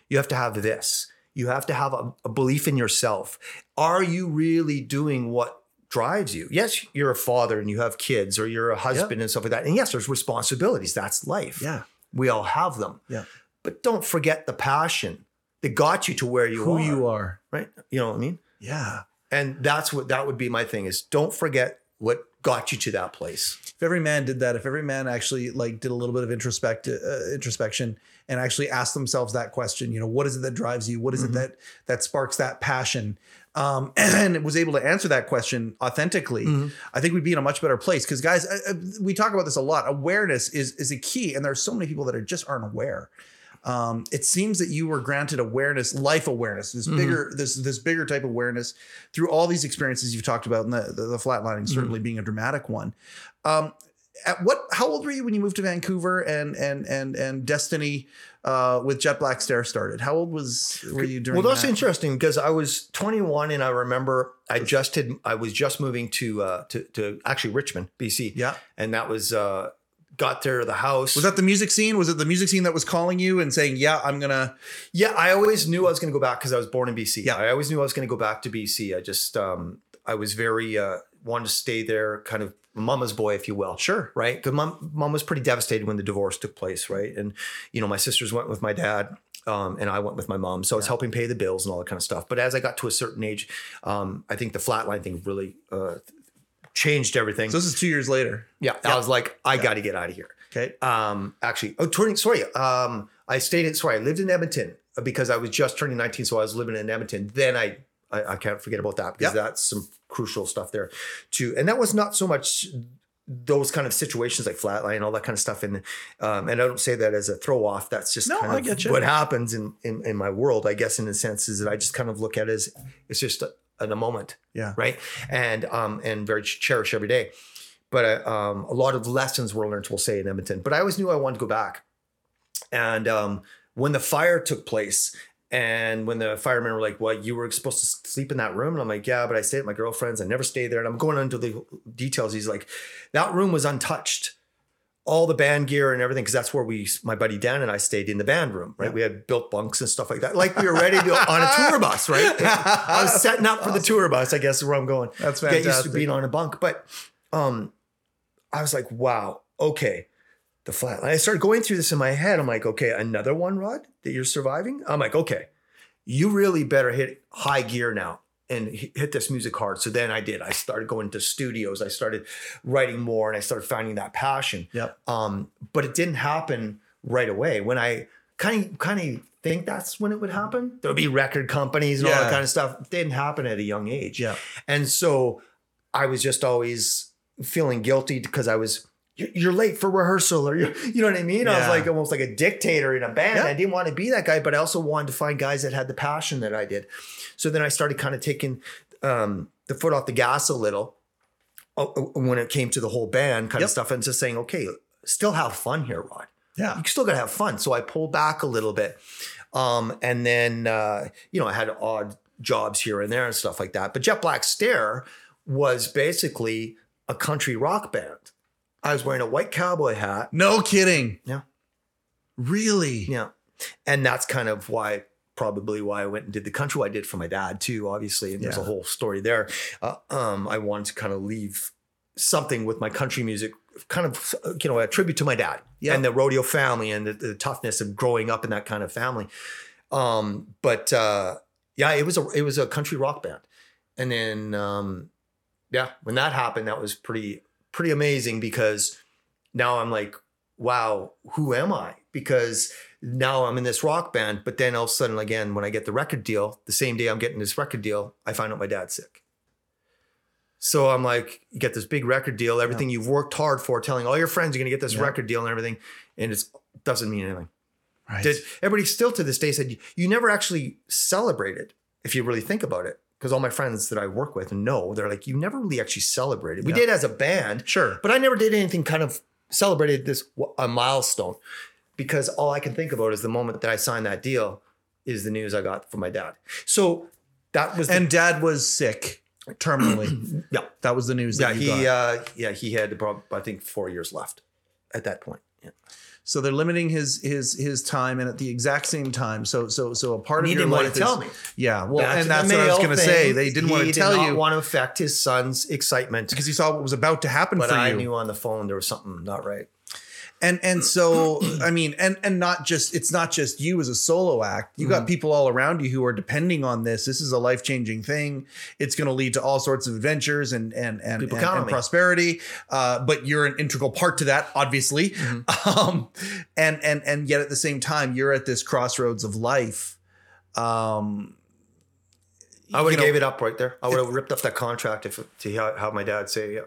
S2: You have to have this. You have to have a, a belief in yourself. Are you really doing what drives you? Yes, you're a father and you have kids or you're a husband and stuff like that. And yes, there's responsibilities. That's life.
S1: Yeah.
S2: We all have them.
S1: Yeah.
S2: But don't forget the passion that got you to where you
S1: Who
S2: are.
S1: you are.
S2: Right. You know what I mean?
S1: Yeah.
S2: And that's what that would be my thing is don't forget what got you to that place.
S1: if every man did that, if every man actually like did a little bit of introspect uh, introspection and actually asked themselves that question, you know, what is it that drives you? What is
S2: Mhm.
S1: it that that sparks that passion? Um, and was able to answer that question authentically,
S2: Mhm.
S1: I think we'd be in a much better place. Because guys, I, I- we talk about this a lot. Awareness is is a key, and there are so many people that are just aren't aware. Um, it seems that you were granted awareness, life awareness, this
S2: Mhm.
S1: bigger, this this bigger type of awareness through all these experiences you've talked about, and the the, the flatlining certainly being a dramatic one. Um, at what? How old were you when you moved to Vancouver and and and and Destiny uh, with Jet Black Stare started? How old was were you during?
S2: well, that's
S1: that?
S2: interesting because I was 21 and I remember I just had I was just moving to uh to, to actually Richmond, BC.
S1: Yeah.
S2: And that was uh got there to the house.
S1: Was that the music scene? Was it the music scene that was calling you and saying, "Yeah, I'm gonna"?
S2: Yeah, I always knew I was going to go back because I was born in BC.
S1: Yeah.
S2: I always knew I was going to go back to BC. I just, um, I was very uh, wanted to stay there, kind of mama's boy, if you will.
S1: Sure.
S2: Right, because mom, mom was pretty devastated when the divorce took place, right? And you know, my sisters went with my dad, um, and I went with my mom, so I was helping pay the bills and all that kind of stuff. But as I got to a certain age, um, I think the flatline thing really uh, changed everything.
S1: So this is two years later.
S2: yeah,
S1: Yeah.
S2: I was like, I
S1: Yeah.
S2: got to get out of here
S1: Okay.
S2: um actually oh turning sorry um i stayed in sorry i lived in edmonton because i was just turning 19 so i was living in edmonton then i i, I can't forget about that because
S1: Yep.
S2: that's some crucial stuff there too. And that was not so much those kind of situations like flatline and all that kind of stuff. And um and i don't say that as a throw off that's just
S1: No,
S2: kind
S1: I
S2: of
S1: get you.
S2: what happens in, in in my world i guess in a sense is that i just kind of look at it as it's just a, in a moment.
S1: Yeah.
S2: right? And um and very cherish every day. But uh, um, a lot of lessons were learned we'll say in edmonton. But i always knew i wanted to go back. And um, when the fire took place and when the firemen were like well you were supposed to sleep in that room? And i'm like yeah but i stayed at my girlfriend's. I never stayed there. And i'm going into the details. He's like that room was untouched. All the band gear and everything because that's where we my buddy dan and i stayed in the band room right?
S1: Yeah.
S2: we had built bunks and stuff like that. Like we were ready to go on a tour bus right? I was setting up for the tour bus i guess is where i'm going.
S1: That's fantastic.
S2: get used to being on a bunk. But um, I was like, wow, okay, the flat. I started going through this in my head. I'm like, okay, another one, Rod, that you're surviving. I'm like, okay, you really better hit high gear now and hit this music hard. So then I did. I started going to studios. I started writing more, and I started finding that passion.
S1: Yep.
S2: Um, but it didn't happen right away. When I kind of kind of think that's when it would happen, there would be record companies and all that kind of stuff. It didn't happen at a young age.
S1: Yeah.
S2: And so I was just always feeling guilty because I was "You- you're late for rehearsal or you you know what I mean? I was like almost like a dictator in a band.
S1: Yeah.
S2: I didn't want to be that guy, but I also wanted to find guys that had the passion that I did. So then I started kind of taking um, the foot off the gas a little uh, uh, when it came to the whole band kind
S1: Yep.
S2: of stuff and just saying, okay, still have fun here, Rod
S1: Yeah.
S2: you still got to have fun. So I pulled back a little bit. Um, and then, uh, you know, I had odd jobs here and there and stuff like that. But Jet Black Stare was basically a country rock band. I was wearing a white cowboy hat.
S1: No kidding.
S2: Yeah.
S1: Really?
S2: Yeah. And that's kind of why, probably why I went and did the country I did for my dad too, obviously. And there's
S1: Yeah.
S2: a whole story there. Uh, um, I wanted to kind of leave something with my country music, kind of, you know, a tribute to my dad
S1: Yeah.
S2: and the rodeo family and the, the toughness of growing up in that kind of family. Um, but uh, yeah, it was a it was a country rock band, and then um, yeah, when that happened, that was pretty pretty amazing because now I'm like, wow, who am I? Because now I'm in this rock band, but then all of a sudden, again, when I get the record deal, the same day I'm getting this record deal, I find out my dad's sick. So I'm like, you get this big record deal, everything you've worked hard for, telling all your friends you're gonna get this
S1: Yeah.
S2: record deal and everything, and it doesn't mean anything.
S1: Right.
S2: Did everybody still to this day said you, you never actually celebrated if you really think about it? Because all my friends that I work with know they're like, you never really actually celebrated. We
S1: Yeah.
S2: did as a band,
S1: sure.
S2: but I never did anything kind of celebrated this a milestone because all I can think about is the moment that I signed that deal is the news I got from my dad. So that was the,
S1: And dad was sick terminally.
S2: yeah
S1: that was the news
S2: yeah he
S1: got.
S2: uh, yeah he had about I think four years left at that point. Yeah.
S1: So they're limiting his his his time and at the exact same time. So so so a part
S2: And
S1: of
S2: he
S1: your
S2: didn't want
S1: life
S2: to tell me.
S1: Yeah, well, and that's what I was going to say. They didn't want to tell you
S2: want to affect his son's excitement
S1: because he saw what was about to happen
S2: but
S1: for
S2: I
S1: you.
S2: knew on the phone there was something not right.
S1: And and so i mean and and not just it's not just you as a solo act you
S2: Mm-hmm.
S1: got people all around you who are depending on this this is a life-changing thing it's going to lead to all sorts of adventures and and and,
S2: People
S1: and,
S2: count
S1: and prosperity uh, but you're an integral part to that obviously
S2: Mm-hmm.
S1: um and and and yet at the same time you're at this crossroads of life um
S2: I would have gave it up right there. I would have ripped off that contract if to have my dad say yeah.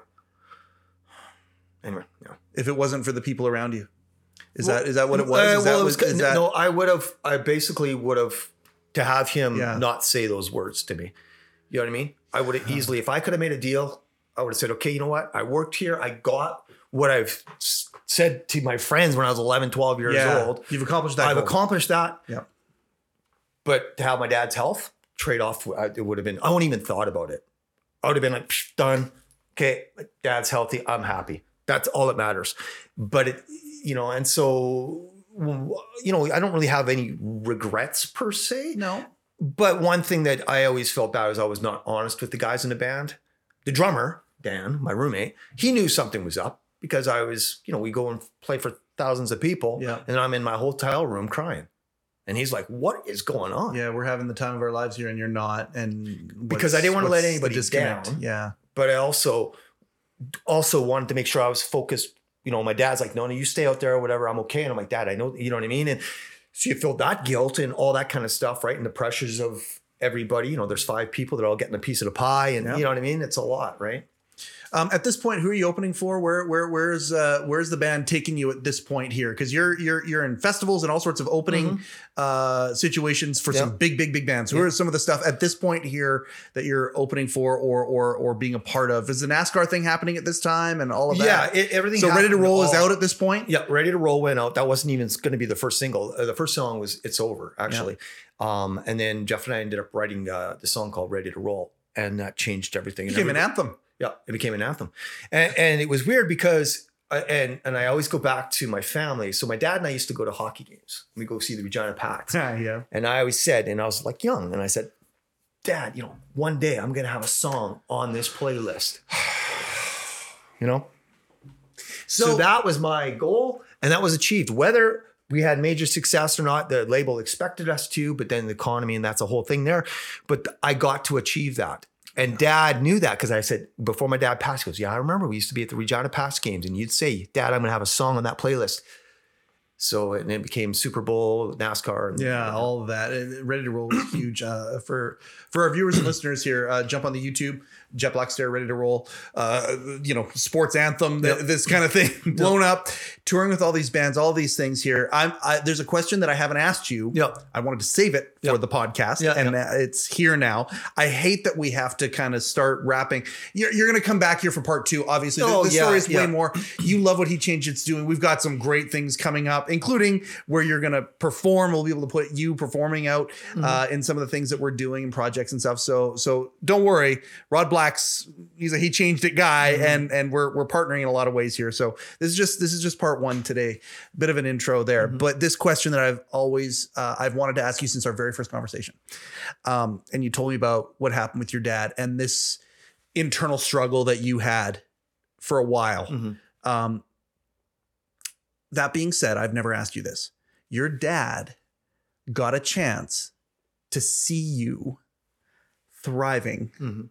S2: Anyway, yeah.
S1: if it wasn't for the people around you is
S2: Well,
S1: that is that what it was
S2: Uh,
S1: is
S2: well,
S1: that
S2: it
S1: was,
S2: was
S1: is that
S2: no. I would have. I basically would have to have him
S1: Yeah.
S2: not say those words to me. You know what I mean? I would have easily, if I could have made a deal, I would have said, okay, you know what? I worked here. I got what I've said to my friends when I was 11, 12 years
S1: yeah
S2: old.
S1: you've accomplished that
S2: I've
S1: goal.
S2: accomplished that.
S1: Yeah.
S2: But to have my dad's health trade off, it would have been, I wouldn't even thought about it. I would have been like, "Psh, done. Okay, my dad's healthy. I'm happy. That's all that matters. But it, you know, and so, you know, I don't really have any regrets per se.
S1: no
S2: But one thing that I always felt bad is I was not honest with the guys in the band. The drummer, Dan, my roommate, he knew something was up because I was, you know, we go and play for thousands of people.
S1: Yeah.
S2: And I'm in my hotel room crying. And he's like, what is going on?
S1: Yeah, we're having the time of our lives here, and you're not. And
S2: Because I didn't wanna let
S1: what's the
S2: anybody down.
S1: Yeah,
S2: But I also also wanted to make sure I was focused. You know, my dad's like, no, no, you stay out there or whatever. I'm okay. And I'm like, Dad, I know, you know what I mean? And so you feel that guilt and all that kind of stuff, right? And the pressures of everybody. You know, there's five people that are all getting a piece of the pie, and
S1: Yeah.
S2: you know what I mean? It's a lot, right?
S1: Um, at this point, who are you opening for? Where where where's uh, where's the band taking you at this point here? Because you're you're you're in festivals and all sorts of opening uh, situations for some
S2: Mm-hmm.
S1: Big big big bands. Who are some of the stuff at this point here that you're opening for or or or being a part of? Is the NASCAR thing happening at this time and all of
S2: Yeah,
S1: that?
S2: it, everything.
S1: so ready to roll is out at this point.
S2: Yeah, ready to roll went out. That wasn't even going to be the first single. Uh, the first song was "It's Over" actually, um, and then Jeff and I ended up writing uh, the song called "Ready to Roll," and that changed everything. And
S1: Became an anthem.
S2: Yeah, it became an anthem, and, and it was weird because uh, and and I always go back to my family. So my dad and I used to go to hockey games. We go see the Regina Pats,
S1: yeah.
S2: and I always said, and I was like young, and I said, Dad, you know, one day I'm gonna have a song on this playlist. You know, so,
S1: So,
S2: that was my goal, and that was achieved. Whether we had major success or not, the label expected us to, but then the economy, and that's a whole thing there. But I got to achieve that. And dad knew that because I said, before my dad passed, he goes, Yeah, I remember we used to be at the Regina Pats games, and you'd say, Dad, I'm going to have a song on that playlist. So and it became Super Bowl, NASCAR. And,
S1: Yeah, all of that. And Ready to Roll is huge uh, for for our viewers and listeners here. Uh, jump on the YouTube, Jet Black Stare, Ready to Roll. Uh, you know, sports anthem, th-
S2: Yep.
S1: this kind of thing, blown up, touring with all these bands, all these things here. I'm I, there's a question that I haven't asked you.
S2: Yep.
S1: I wanted to save it for
S2: Yep.
S1: the podcast,
S2: Yeah,
S1: and uh, it's here now. I hate that we have to kind of start wrapping. You're, you're going to come back here for part two. Obviously, the,
S2: Oh,
S1: the
S2: yeah,
S1: story is way more. You love what he changed. It's doing. We've got some great things coming up. including where you're going to perform. We'll be able to put you performing out
S2: Mm-hmm.
S1: uh, in some of the things that we're doing and projects and stuff. So so don't worry, Rod Black's he's a he changed it guy,
S2: Mm-hmm.
S1: and and we're we're partnering in a lot of ways here. So this is just this is just part one today. Bit of an intro there,
S2: Mm-hmm.
S1: but this question that I've always uh, I've wanted to ask you since our very first conversation, um, and you told me about what happened with your dad and this internal struggle that you had for a while.
S2: Mhm.
S1: Um, that being said, I've never asked you this. Your dad got a chance to see you thriving
S2: Mhm.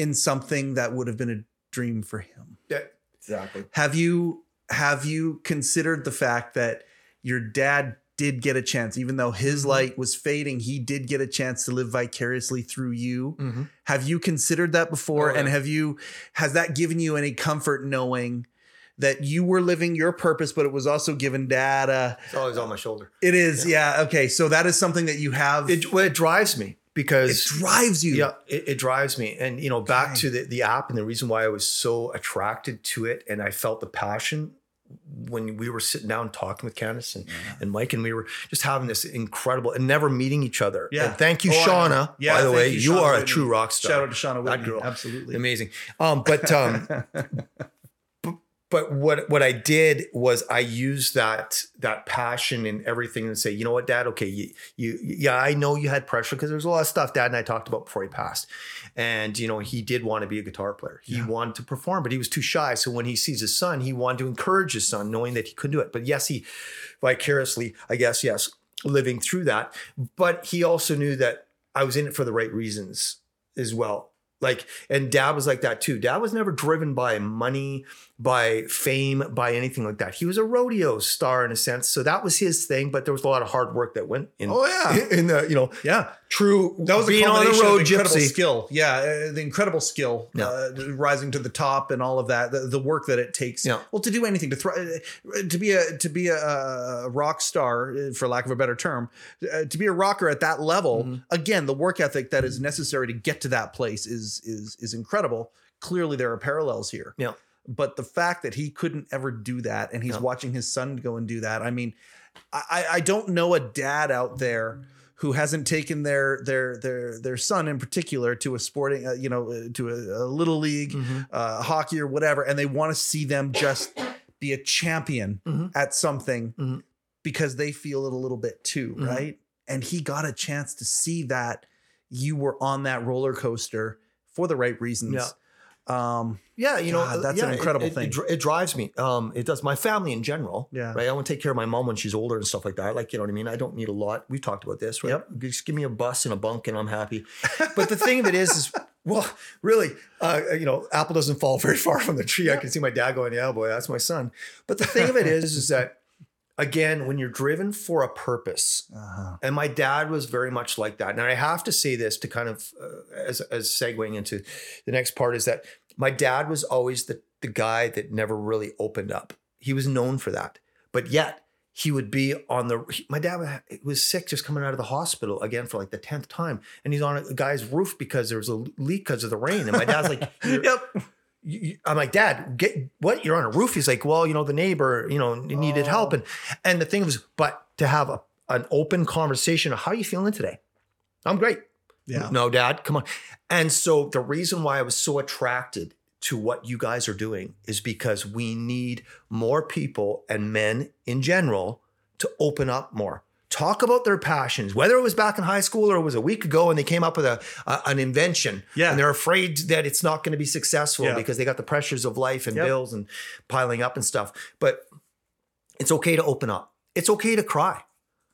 S1: In something that would have been a dream for him.
S2: Yeah, exactly.
S1: Have you have you considered the fact that your dad did get a chance even though his
S2: Mhm.
S1: light was fading, he did get a chance to live vicariously through you?
S2: Mhm.
S1: Have you considered that before?
S2: Oh, yeah.
S1: And have you has that given you any comfort knowing that you were living your purpose, but it was also given dad a
S2: It's always on my shoulder.
S1: it is, yeah. Okay. So that is something that you have it,
S2: It, well, it drives me because it
S1: drives you.
S2: Yeah, it, it drives me. And you know, back
S1: Okay.
S2: to the, the app and the reason why I was so attracted to it and I felt the passion when we were sitting down talking with Candace and, and Mike and we were just having this incredible and never meeting each other.
S1: Yeah.
S2: And thank you,
S1: Oh,
S2: Shauna.
S1: Yeah,
S2: by the way,
S1: you,
S2: you, are a true rock star.
S1: Shout out to Shauna
S2: That girl.
S1: Absolutely.
S2: Amazing. Um, but um, but what what I did was I used that that passion and everything and say, you know what, Dad? Okay, you you yeah, I know you had pressure because there's a lot of stuff Dad and I talked about before he passed, and you know he did want to be a guitar player. He
S1: Yeah.
S2: wanted to perform, but he was too shy. So when he sees his son, he wanted to encourage his son, knowing that he couldn't do it. But yes, he vicariously, I guess, yes, living through that. But he also knew that I was in it for the right reasons as well. Like, and dad was like that too. Dad was never driven by money, by fame, by anything like that. He was a rodeo star in a sense. So that was his thing, but there was a lot of hard work that went in.
S1: Oh, yeah.
S2: In the, you know,
S1: yeah.
S2: True
S1: That was
S2: being
S1: a
S2: on the
S1: combination
S2: road gypsy.
S1: skill. Yeah, uh, the incredible skill,
S2: Yeah.
S1: uh, rising to the top, and all of that. The, the work that it takes.
S2: Yeah.
S1: Well, to do anything to thrive, to be a to be a, a rock star, uh, for lack of a better term, uh, to be a rocker at that level.
S2: Mm-hmm.
S1: Again, the work ethic that is necessary to get to that place is is is incredible. Clearly, there are parallels here.
S2: Yeah.
S1: But the fact that he couldn't ever do that, and he's
S2: Yeah.
S1: watching his son go and do that. I mean, I, I don't know a dad out there who hasn't taken their their their their son in particular to a sporting uh, you know uh, to a, a little league
S2: Mhm.
S1: uh, hockey or whatever and they want to see them just be a champion
S2: Mhm.
S1: at something
S2: Mhm.
S1: because they feel it a little bit too
S2: Mhm.
S1: right and he got a chance to see that you were on that roller coaster for the right reasons
S2: Yeah.
S1: Um
S2: Yeah, you know,
S1: God, that's
S2: yeah,
S1: an incredible
S2: it,
S1: thing.
S2: It, it drives me. Um, it does my family in general.
S1: Yeah.
S2: Right. I want to take care of my mom when she's older and stuff like that. Like, you know what I mean? I don't need a lot. We've talked about this, right?
S1: Yep.
S2: Just give me a bus and a bunk and I'm happy. But the thing of it is, is well, really, uh, you know, apple doesn't fall very far from the tree. I can see my dad going, yeah, boy, that's my son. But the thing of it is, is that again, when you're driven for a purpose,
S1: uh,
S2: and my dad was very much like that. Now I have to say this to kind of uh, as as segueing into the next part is that my dad was always the the guy that never really opened up. He was known for that, but yet he would be on the. he- my dad was sick, just coming out of the hospital again for like the tenth time, and he's on a guy's roof because there was a leak because of the rain. And my dad's like,
S1: yep
S2: I'm like, Dad, get what? You're on a roof. He's like, Well, you know, the neighbor, you know, needed
S1: Oh.
S2: help. And and the thing was, but to have a, an open conversation of how are you feeling today? I'm great.
S1: Yeah
S2: No, Dad, come on. And so the reason why I was so attracted to what you guys are doing is because we need more people and men in general to open up more. Talk about their passions, whether it was back in high school or it was a week ago and they came up with a, a- an invention.
S1: Yeah.
S2: And they're afraid that it's not going to be successful
S1: Yeah.
S2: because they got the pressures of life and
S1: Yep.
S2: bills and piling up and stuff. But it's okay to open up. It's okay to cry.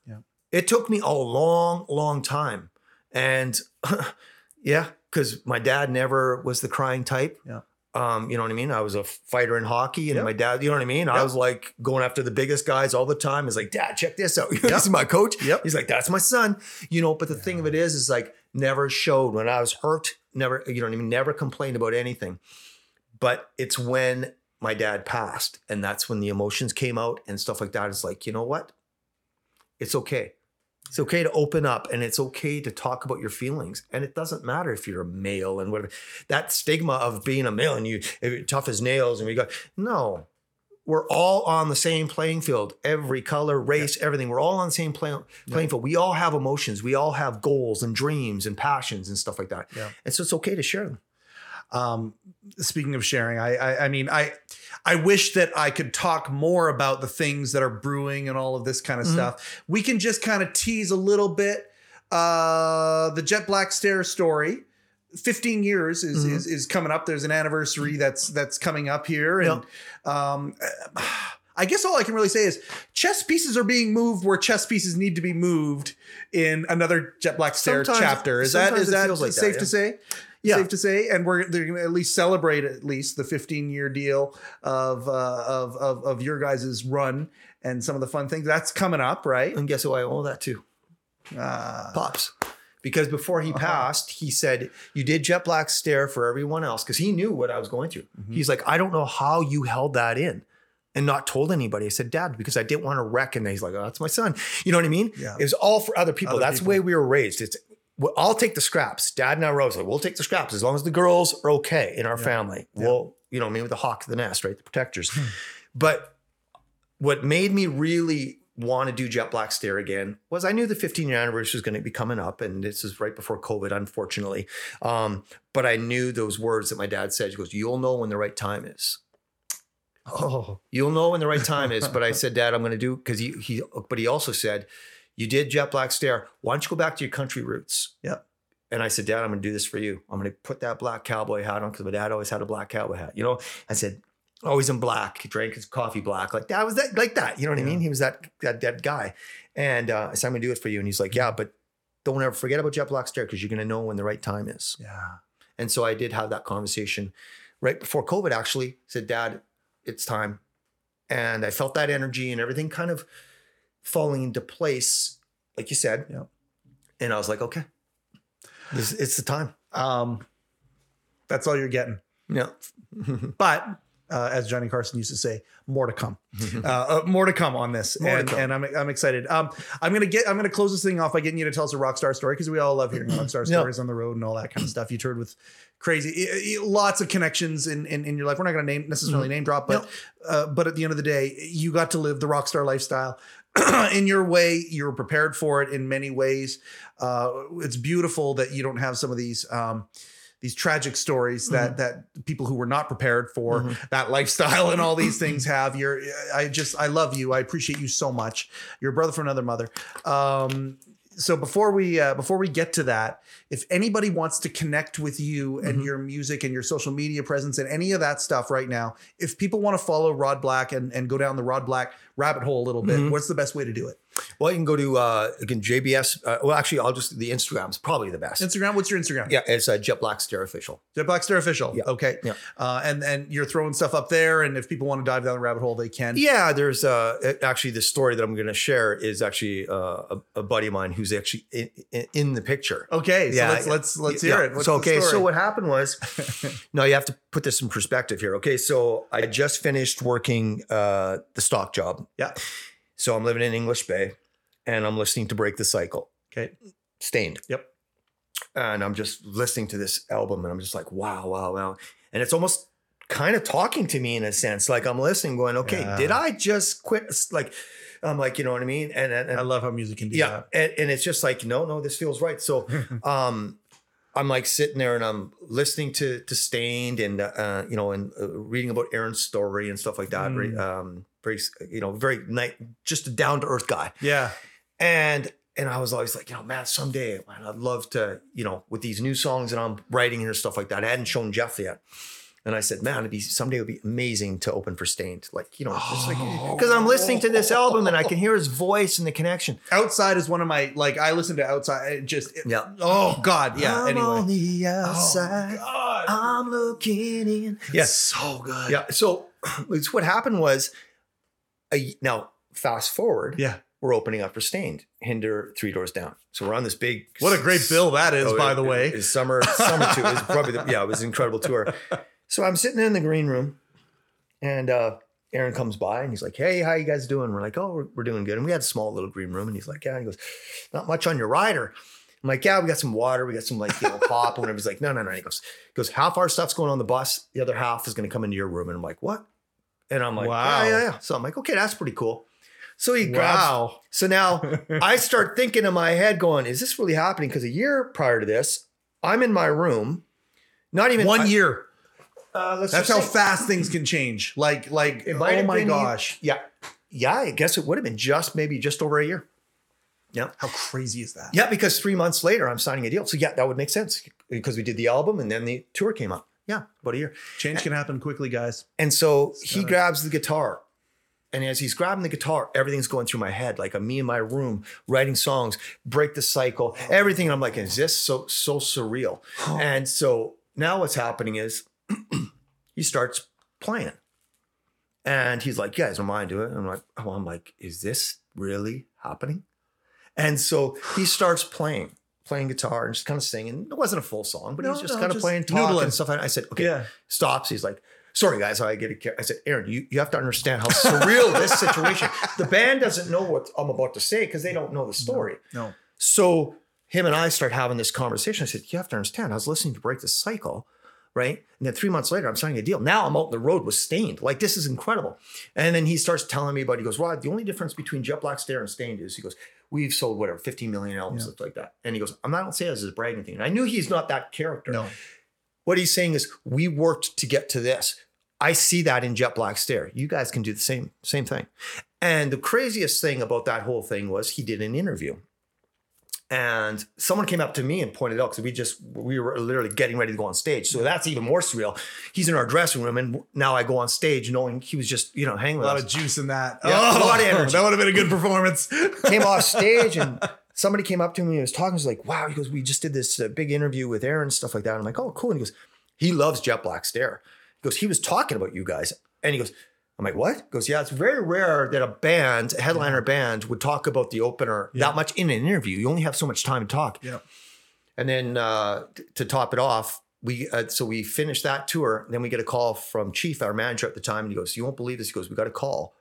S1: Yeah.
S2: It took me a long, long time. And yeah, because my dad never was the crying type.
S1: Yeah.
S2: Um, you know what I mean? I was a fighter in hockey, and
S1: Yep.
S2: my dad, you know what I mean? I was like going after the biggest guys all the time. He's like, Dad, check this out.
S1: Yep.
S2: this is my coach.
S1: Yep.
S2: He's like, That's my son. You know, but the thing of it is, is like never showed when I was hurt, never, you know what I mean? Never complained about anything. But it's when my dad passed, and that's when the emotions came out and stuff like that. It's like, you know what? It's okay. It's okay to open up and it's okay to talk about your feelings. And it doesn't matter if you're a male and whatever. That stigma of being a male and you tough as nails and we go, no. we're all on the same playing field. Every color, race, everything. We're all on the same play, playing field. We all have emotions. We all have goals and dreams and passions and stuff like that.
S1: Yeah.
S2: And so it's okay to share them.
S1: um speaking of sharing I, I i mean i i wish that i could talk more about the things that are brewing and all of this kind of
S2: Mhm.
S1: stuff we can just kind of tease a little bit uh the jet black stare story 15 years is,
S2: Mhm.
S1: is is coming up there's an anniversary that's that's coming up here and um I guess all I can really say is chess pieces are being moved where chess pieces need to be moved in another Jet Black Stare
S2: Sometimes-
S1: chapter. Is that is that
S2: like that,
S1: safe
S2: yeah.
S1: to say?
S2: Yeah.
S1: safe to say, and we're they're going to at least celebrate at least the 15 year deal of uh, of of of your guys' run and some of the fun things that's coming up, right?
S2: And guess who I owe that to?
S1: Uh,
S2: Pops. Because before he
S1: Uh-huh.
S2: passed, he said, You did Jet Black stare for everyone else because he knew what I was going through.
S1: Mhm.
S2: He's like, I don't know how you held that in and not told anybody. I said, Dad, because I didn't want to wreck. And he's like, Oh, that's my son. You know what I mean?
S1: Yeah.
S2: It was all for other people.
S1: Other
S2: that's
S1: people.
S2: the way we were raised. It's, well, I'll take the scraps. Dad and I rose like, we'll take the scraps as long as the girls are okay in our
S1: Yeah.
S2: family.
S1: Yeah.
S2: We'll, you know, maybe with the hawk the nest, right? The protectors.
S1: Hmm.
S2: but what made me really want to do Jet Black Stare again was I knew the 15 year anniversary was going to be coming up, and this is right before COVID, unfortunately. Um, but I knew those words that my dad said. He goes, "You'll know when the right time is.
S1: oh,
S2: You'll know when the right time is." But I said, "Dad, I'm going to do because he he." But he also said, "You did Jet Black Stare. Why don't you go back to your country roots?"
S1: Yep.
S2: And I said, Dad, I'm going to do this for you. I'm going to put that black cowboy hat on because my dad always had a black cowboy hat. You know, I said, always in black. He drank his coffee black. Like that was that like that. You know what I mean? He was that that that guy. And uh, I said, I'm gonna do it for you. And he's like, Yeah, but don't ever forget about Jet Black Stare because you're gonna know when the right time is.
S1: yeah.
S2: And so I did have that conversation right before COVID. Actually, I said, Dad, it's time. And I felt that energy and everything kind of falling into place, like you said.
S1: Yeah.
S2: And I was like, Okay, this, it's the time.
S1: Um, that's all you're getting.
S2: Yeah.
S1: But uh, as Johnny Carson used to say, more to come. uh, uh, more to come on this, and,
S2: come.
S1: and I'm I'm excited. Um, I'm gonna get I'm gonna close this thing off by getting you to tell us a rock star story because we all love hearing rock star stories on the road and all that kind of stuff. You toured with crazy, i- i- lots of connections in, in in your life. We're not gonna name necessarily name drop, but uh, but at the end of the day, you got to live the rock star lifestyle. in your way, you're prepared for it in many ways. Uh, it's beautiful that you don't have some of these um, these tragic stories that that people who were not prepared for
S2: Mhm.
S1: that lifestyle and all these things have. You're, I just, I love you. I appreciate you so much. You're a brother from another mother. Um, so before we uh, before we get to that, if anybody wants to connect with you and
S2: Mhm.
S1: your music and your social media presence and any of that stuff right now, if people want to follow Rod Black and, and go down the Rod Black rabbit hole a little bit,
S2: Mhm.
S1: what's the best way to do it?
S2: Well, you can go to uh, again JBS. Uh, well, actually, I'll just the Instagram's probably the best.
S1: Instagram. What's your Instagram?
S2: Yeah, it's uh, Jet Black Stare Official.
S1: Jet Black Stare Official.
S2: Yeah.
S1: Okay.
S2: Yeah.
S1: Uh, and and you're throwing stuff up there, and if people want to dive down the rabbit hole, they can.
S2: Yeah, there's uh, actually the story that I'm going to share is actually uh, a, a buddy of mine who's actually in, in, in the picture.
S1: Okay. So
S2: Yeah,
S1: let's let's let's
S2: Yeah.
S1: hear it. What's
S2: so okay, so what happened was, no, you have to put this in perspective here. Okay, so I just finished working uh, the stock job.
S1: Yeah.
S2: So I'm living in English Bay, and I'm listening to Break the Cycle.
S1: Okay.
S2: Staind.
S1: Yep.
S2: And I'm just listening to this album, and I'm just like, wow, wow, wow, and it's almost kind of talking to me in a sense. Like I'm listening, going, okay,
S1: Yeah.
S2: did I just quit? Like, I'm like, you know what I mean? And and, and
S1: I love how music can do
S2: yeah and, and it's just like no no this feels right so um i'm like sitting there and i'm listening to to Staind and uh you know and uh, reading about aaron's story and stuff like that
S1: Mm.
S2: um very you know very nice just a down to earth guy
S1: yeah.
S2: and and i was always like you know man someday man, i'd love to you know with these new songs that i'm writing and stuff like that i hadn't shown jeff yet and I said, "Man, it'd be someday it would be amazing to open for Staind, like you know, just like oh. because I'm listening to this album and I can hear his voice and the connection."
S1: Outside is one of my like I listen to outside. It just it-
S2: Yeah.
S1: oh god yeah.
S2: I'm on
S1: anyway.
S2: the
S1: Oh,
S2: outside.
S1: God.
S2: I'm looking in.
S1: It's
S2: Yes.
S1: so good.
S2: Yeah. So it's what happened was a, now fast forward,
S1: Yeah.
S2: we're opening up for Staind, Hinder three doors down. So we're on this big
S1: What a great bill that is,
S2: Oh,
S1: by
S2: it-
S1: the way.
S2: it was summer summer tour. It was probably the, yeah, it was an incredible tour. So I'm sitting in the green room and uh Aaron comes by and he's like, Hey, how you guys doing? We're like, Oh, we're, we're doing good. And we had a small little green room. And he's like, Yeah. And he goes, Not much on your rider. I'm like, Yeah, we got some water. We got some like, you know, pop. And whatever. He's like, No, no, no. He goes, he goes, Half our stuff's going on the bus. The other half is going to come into your room. And I'm like, What? And I'm like,
S1: Wow.
S2: wow. yeah, yeah. So I'm like, okay, that's pretty cool. So he grabs. So now I start thinking in my head, going, is this really happening? Because a year prior to this, I'm in my room, not even
S1: One
S2: I-
S1: year.
S2: Uh,
S1: That's how
S2: say-
S1: fast things can change. Like, like, oh my gosh.
S2: Yeah, yeah. I guess it would have been just maybe just over a year. Yeah,
S1: How crazy is that?
S2: yeah. Because three months later, I'm signing a deal. So yeah, that would make sense because we did the album and then the tour came up. Yeah, about a year.
S1: Change can happen quickly, guys.
S2: And so he grabs the guitar. And as he's grabbing the guitar, everything's going through my head. Like I'm me in my room writing songs, break the cycle, everything. And I'm like, is this so so surreal? And so now what's happening is he starts playing. And he's like, "You guys don't mind doing it?" And I'm like, "Oh, I'm like, is this really happening?" And so he starts playing, playing guitar and just kind of singing. It wasn't a full song, but
S1: No,
S2: he's just
S1: no,
S2: kind of
S1: just
S2: playing, talking
S1: noodling.
S2: and stuff. And I said, "Okay,
S1: Yeah.
S2: stops. He's like, sorry guys, I get it. I said, Aaron, you, you have to understand how surreal this situation. The band doesn't know what I'm about to say because they don't know the story.
S1: No.
S2: So him and I start having this conversation. I said, you have to understand. I was listening to Break the Cycle, right? And then three months later, I'm signing a deal. Now I'm out on the road with Staind. Like this is incredible. And then he starts telling me about. He goes, Rod, the only difference between Jet Black Stare and Staind is he goes. We've sold whatever 15 million albums,
S1: Yeah.
S2: stuff like that. And he goes, I'm not gonna say this as a bragging thing. And I knew he's not that character
S1: No.
S2: what he's saying is we worked to get to this i see that in jet black stare you guys can do the same same thing and the craziest thing about that whole thing was he did an interview and someone came up to me and pointed out because we just we were literally getting ready to go on stage so that's even more surreal he's in our dressing room and now i go on stage knowing he was just you know hanging with A
S1: lot
S2: us
S1: of juice in that.
S2: Yeah, a lot of energy.
S1: That would have been a good performance.
S2: came off stage and somebody came up to me and was talking. He's like, wow. He goes, we just did this uh, big interview with Aaron, stuff like that. I'm like, oh, cool. And he goes, he loves Jet Black Stare. He goes, he was talking about you guys. And he goes, I'm like, what? He goes, yeah, it's very rare that a band, a headliner band, would talk about the opener
S1: Yeah.
S2: that much in an interview. You only have so much time to talk.
S1: yeah.
S2: And then uh, t- to top it off, we uh, so we finished that tour. Then we get a call from Chief, our manager at the time, and he goes, "You won't believe this." He goes, "We got a call.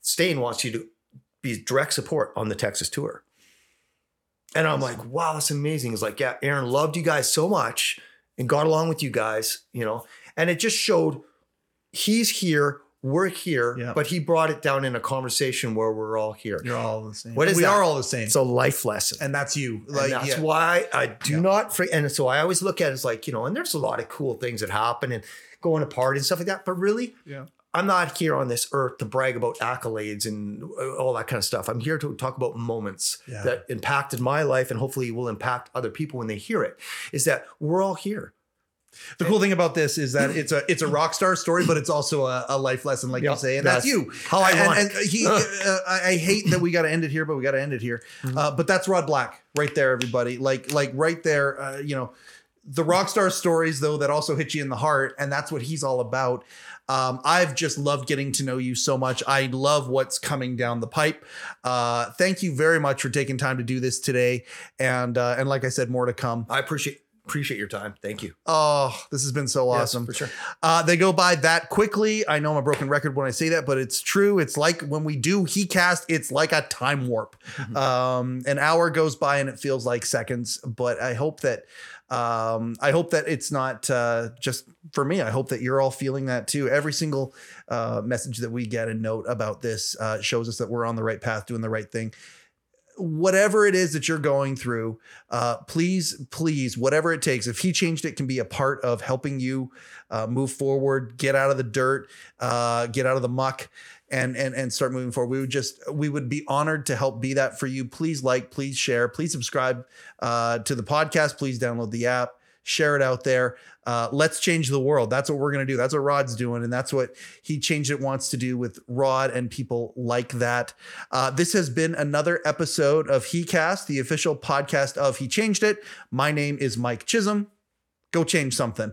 S2: Stain wants you to be direct support on the Texas tour." And I'm like, "Wow, that's amazing." He's like, "Yeah, Aaron loved you guys so much and got along with you guys, you know." And it just showed he's here, we're here,
S1: Yeah.
S2: but he brought it down in a conversation where we're all here.
S1: You're all the same.
S2: What is
S1: we
S2: that?
S1: are all the same.
S2: It's a life lesson.
S1: and that's you.
S2: And
S1: Like
S2: that's
S1: yeah.
S2: why I do
S1: Yeah.
S2: not. And so I always look at it as like, you know, and there's a lot of cool things that happen and going to parties and stuff like that. But really,
S1: Yeah.
S2: I'm not here on this earth to brag about accolades and uh, all that kind of stuff. I'm here to talk about moments
S1: Yeah.
S2: that impacted my life and hopefully will impact other people when they hear it. Is that we're all here.
S1: The cool thing about this is that it's a it's a rock star story, but it's also a, a life lesson, like
S2: Yeah,
S1: you say, and that's,
S2: that's
S1: you.
S2: how I want
S1: and
S2: it.
S1: he, uh, I, I hate that we got to end it here, but we got to end it here.
S2: Mm-hmm.
S1: Uh, but that's Rod Black right there, everybody. Like like right there, uh, you know, the rock star stories though that also hit you in the heart, and that's what he's all about. Um, I've just loved getting to know you so much. I love what's coming down the pipe. Uh, thank you very much for taking time to do this today, and uh, and like I said, more to come.
S2: I appreciate appreciate your time. Thank you.
S1: Oh, this has been so
S2: Yes,
S1: awesome.
S2: for sure.
S1: Uh, they go by that quickly. I know I'm a broken record when I say that, but it's true. It's like when we do he cast, it's like a time warp. Um, an hour goes by and it feels like seconds. But I hope that um, I hope that it's not uh, just for me. I hope that you're all feeling that too. Every single uh, message that we get and note about this uh, shows us that we're on the right path, doing the right thing whatever it is that you're going through, uh, please, please, whatever it takes, if he changed it, can be a part of helping you uh, move forward, get out of the dirt, uh, get out of the muck. And, and and start moving forward. We would just we would be honored to help be that for you. Please like, please share, please subscribe uh, to the podcast. Please download the app, share it out there. Uh, let's change the world. That's what we're gonna do. That's what Rod's doing, and that's what he changed it wants to do with Rod and people like that. Uh, this has been another episode of He Cast, the official podcast of He Changed It. My name is Mike Chisholm. Go change something.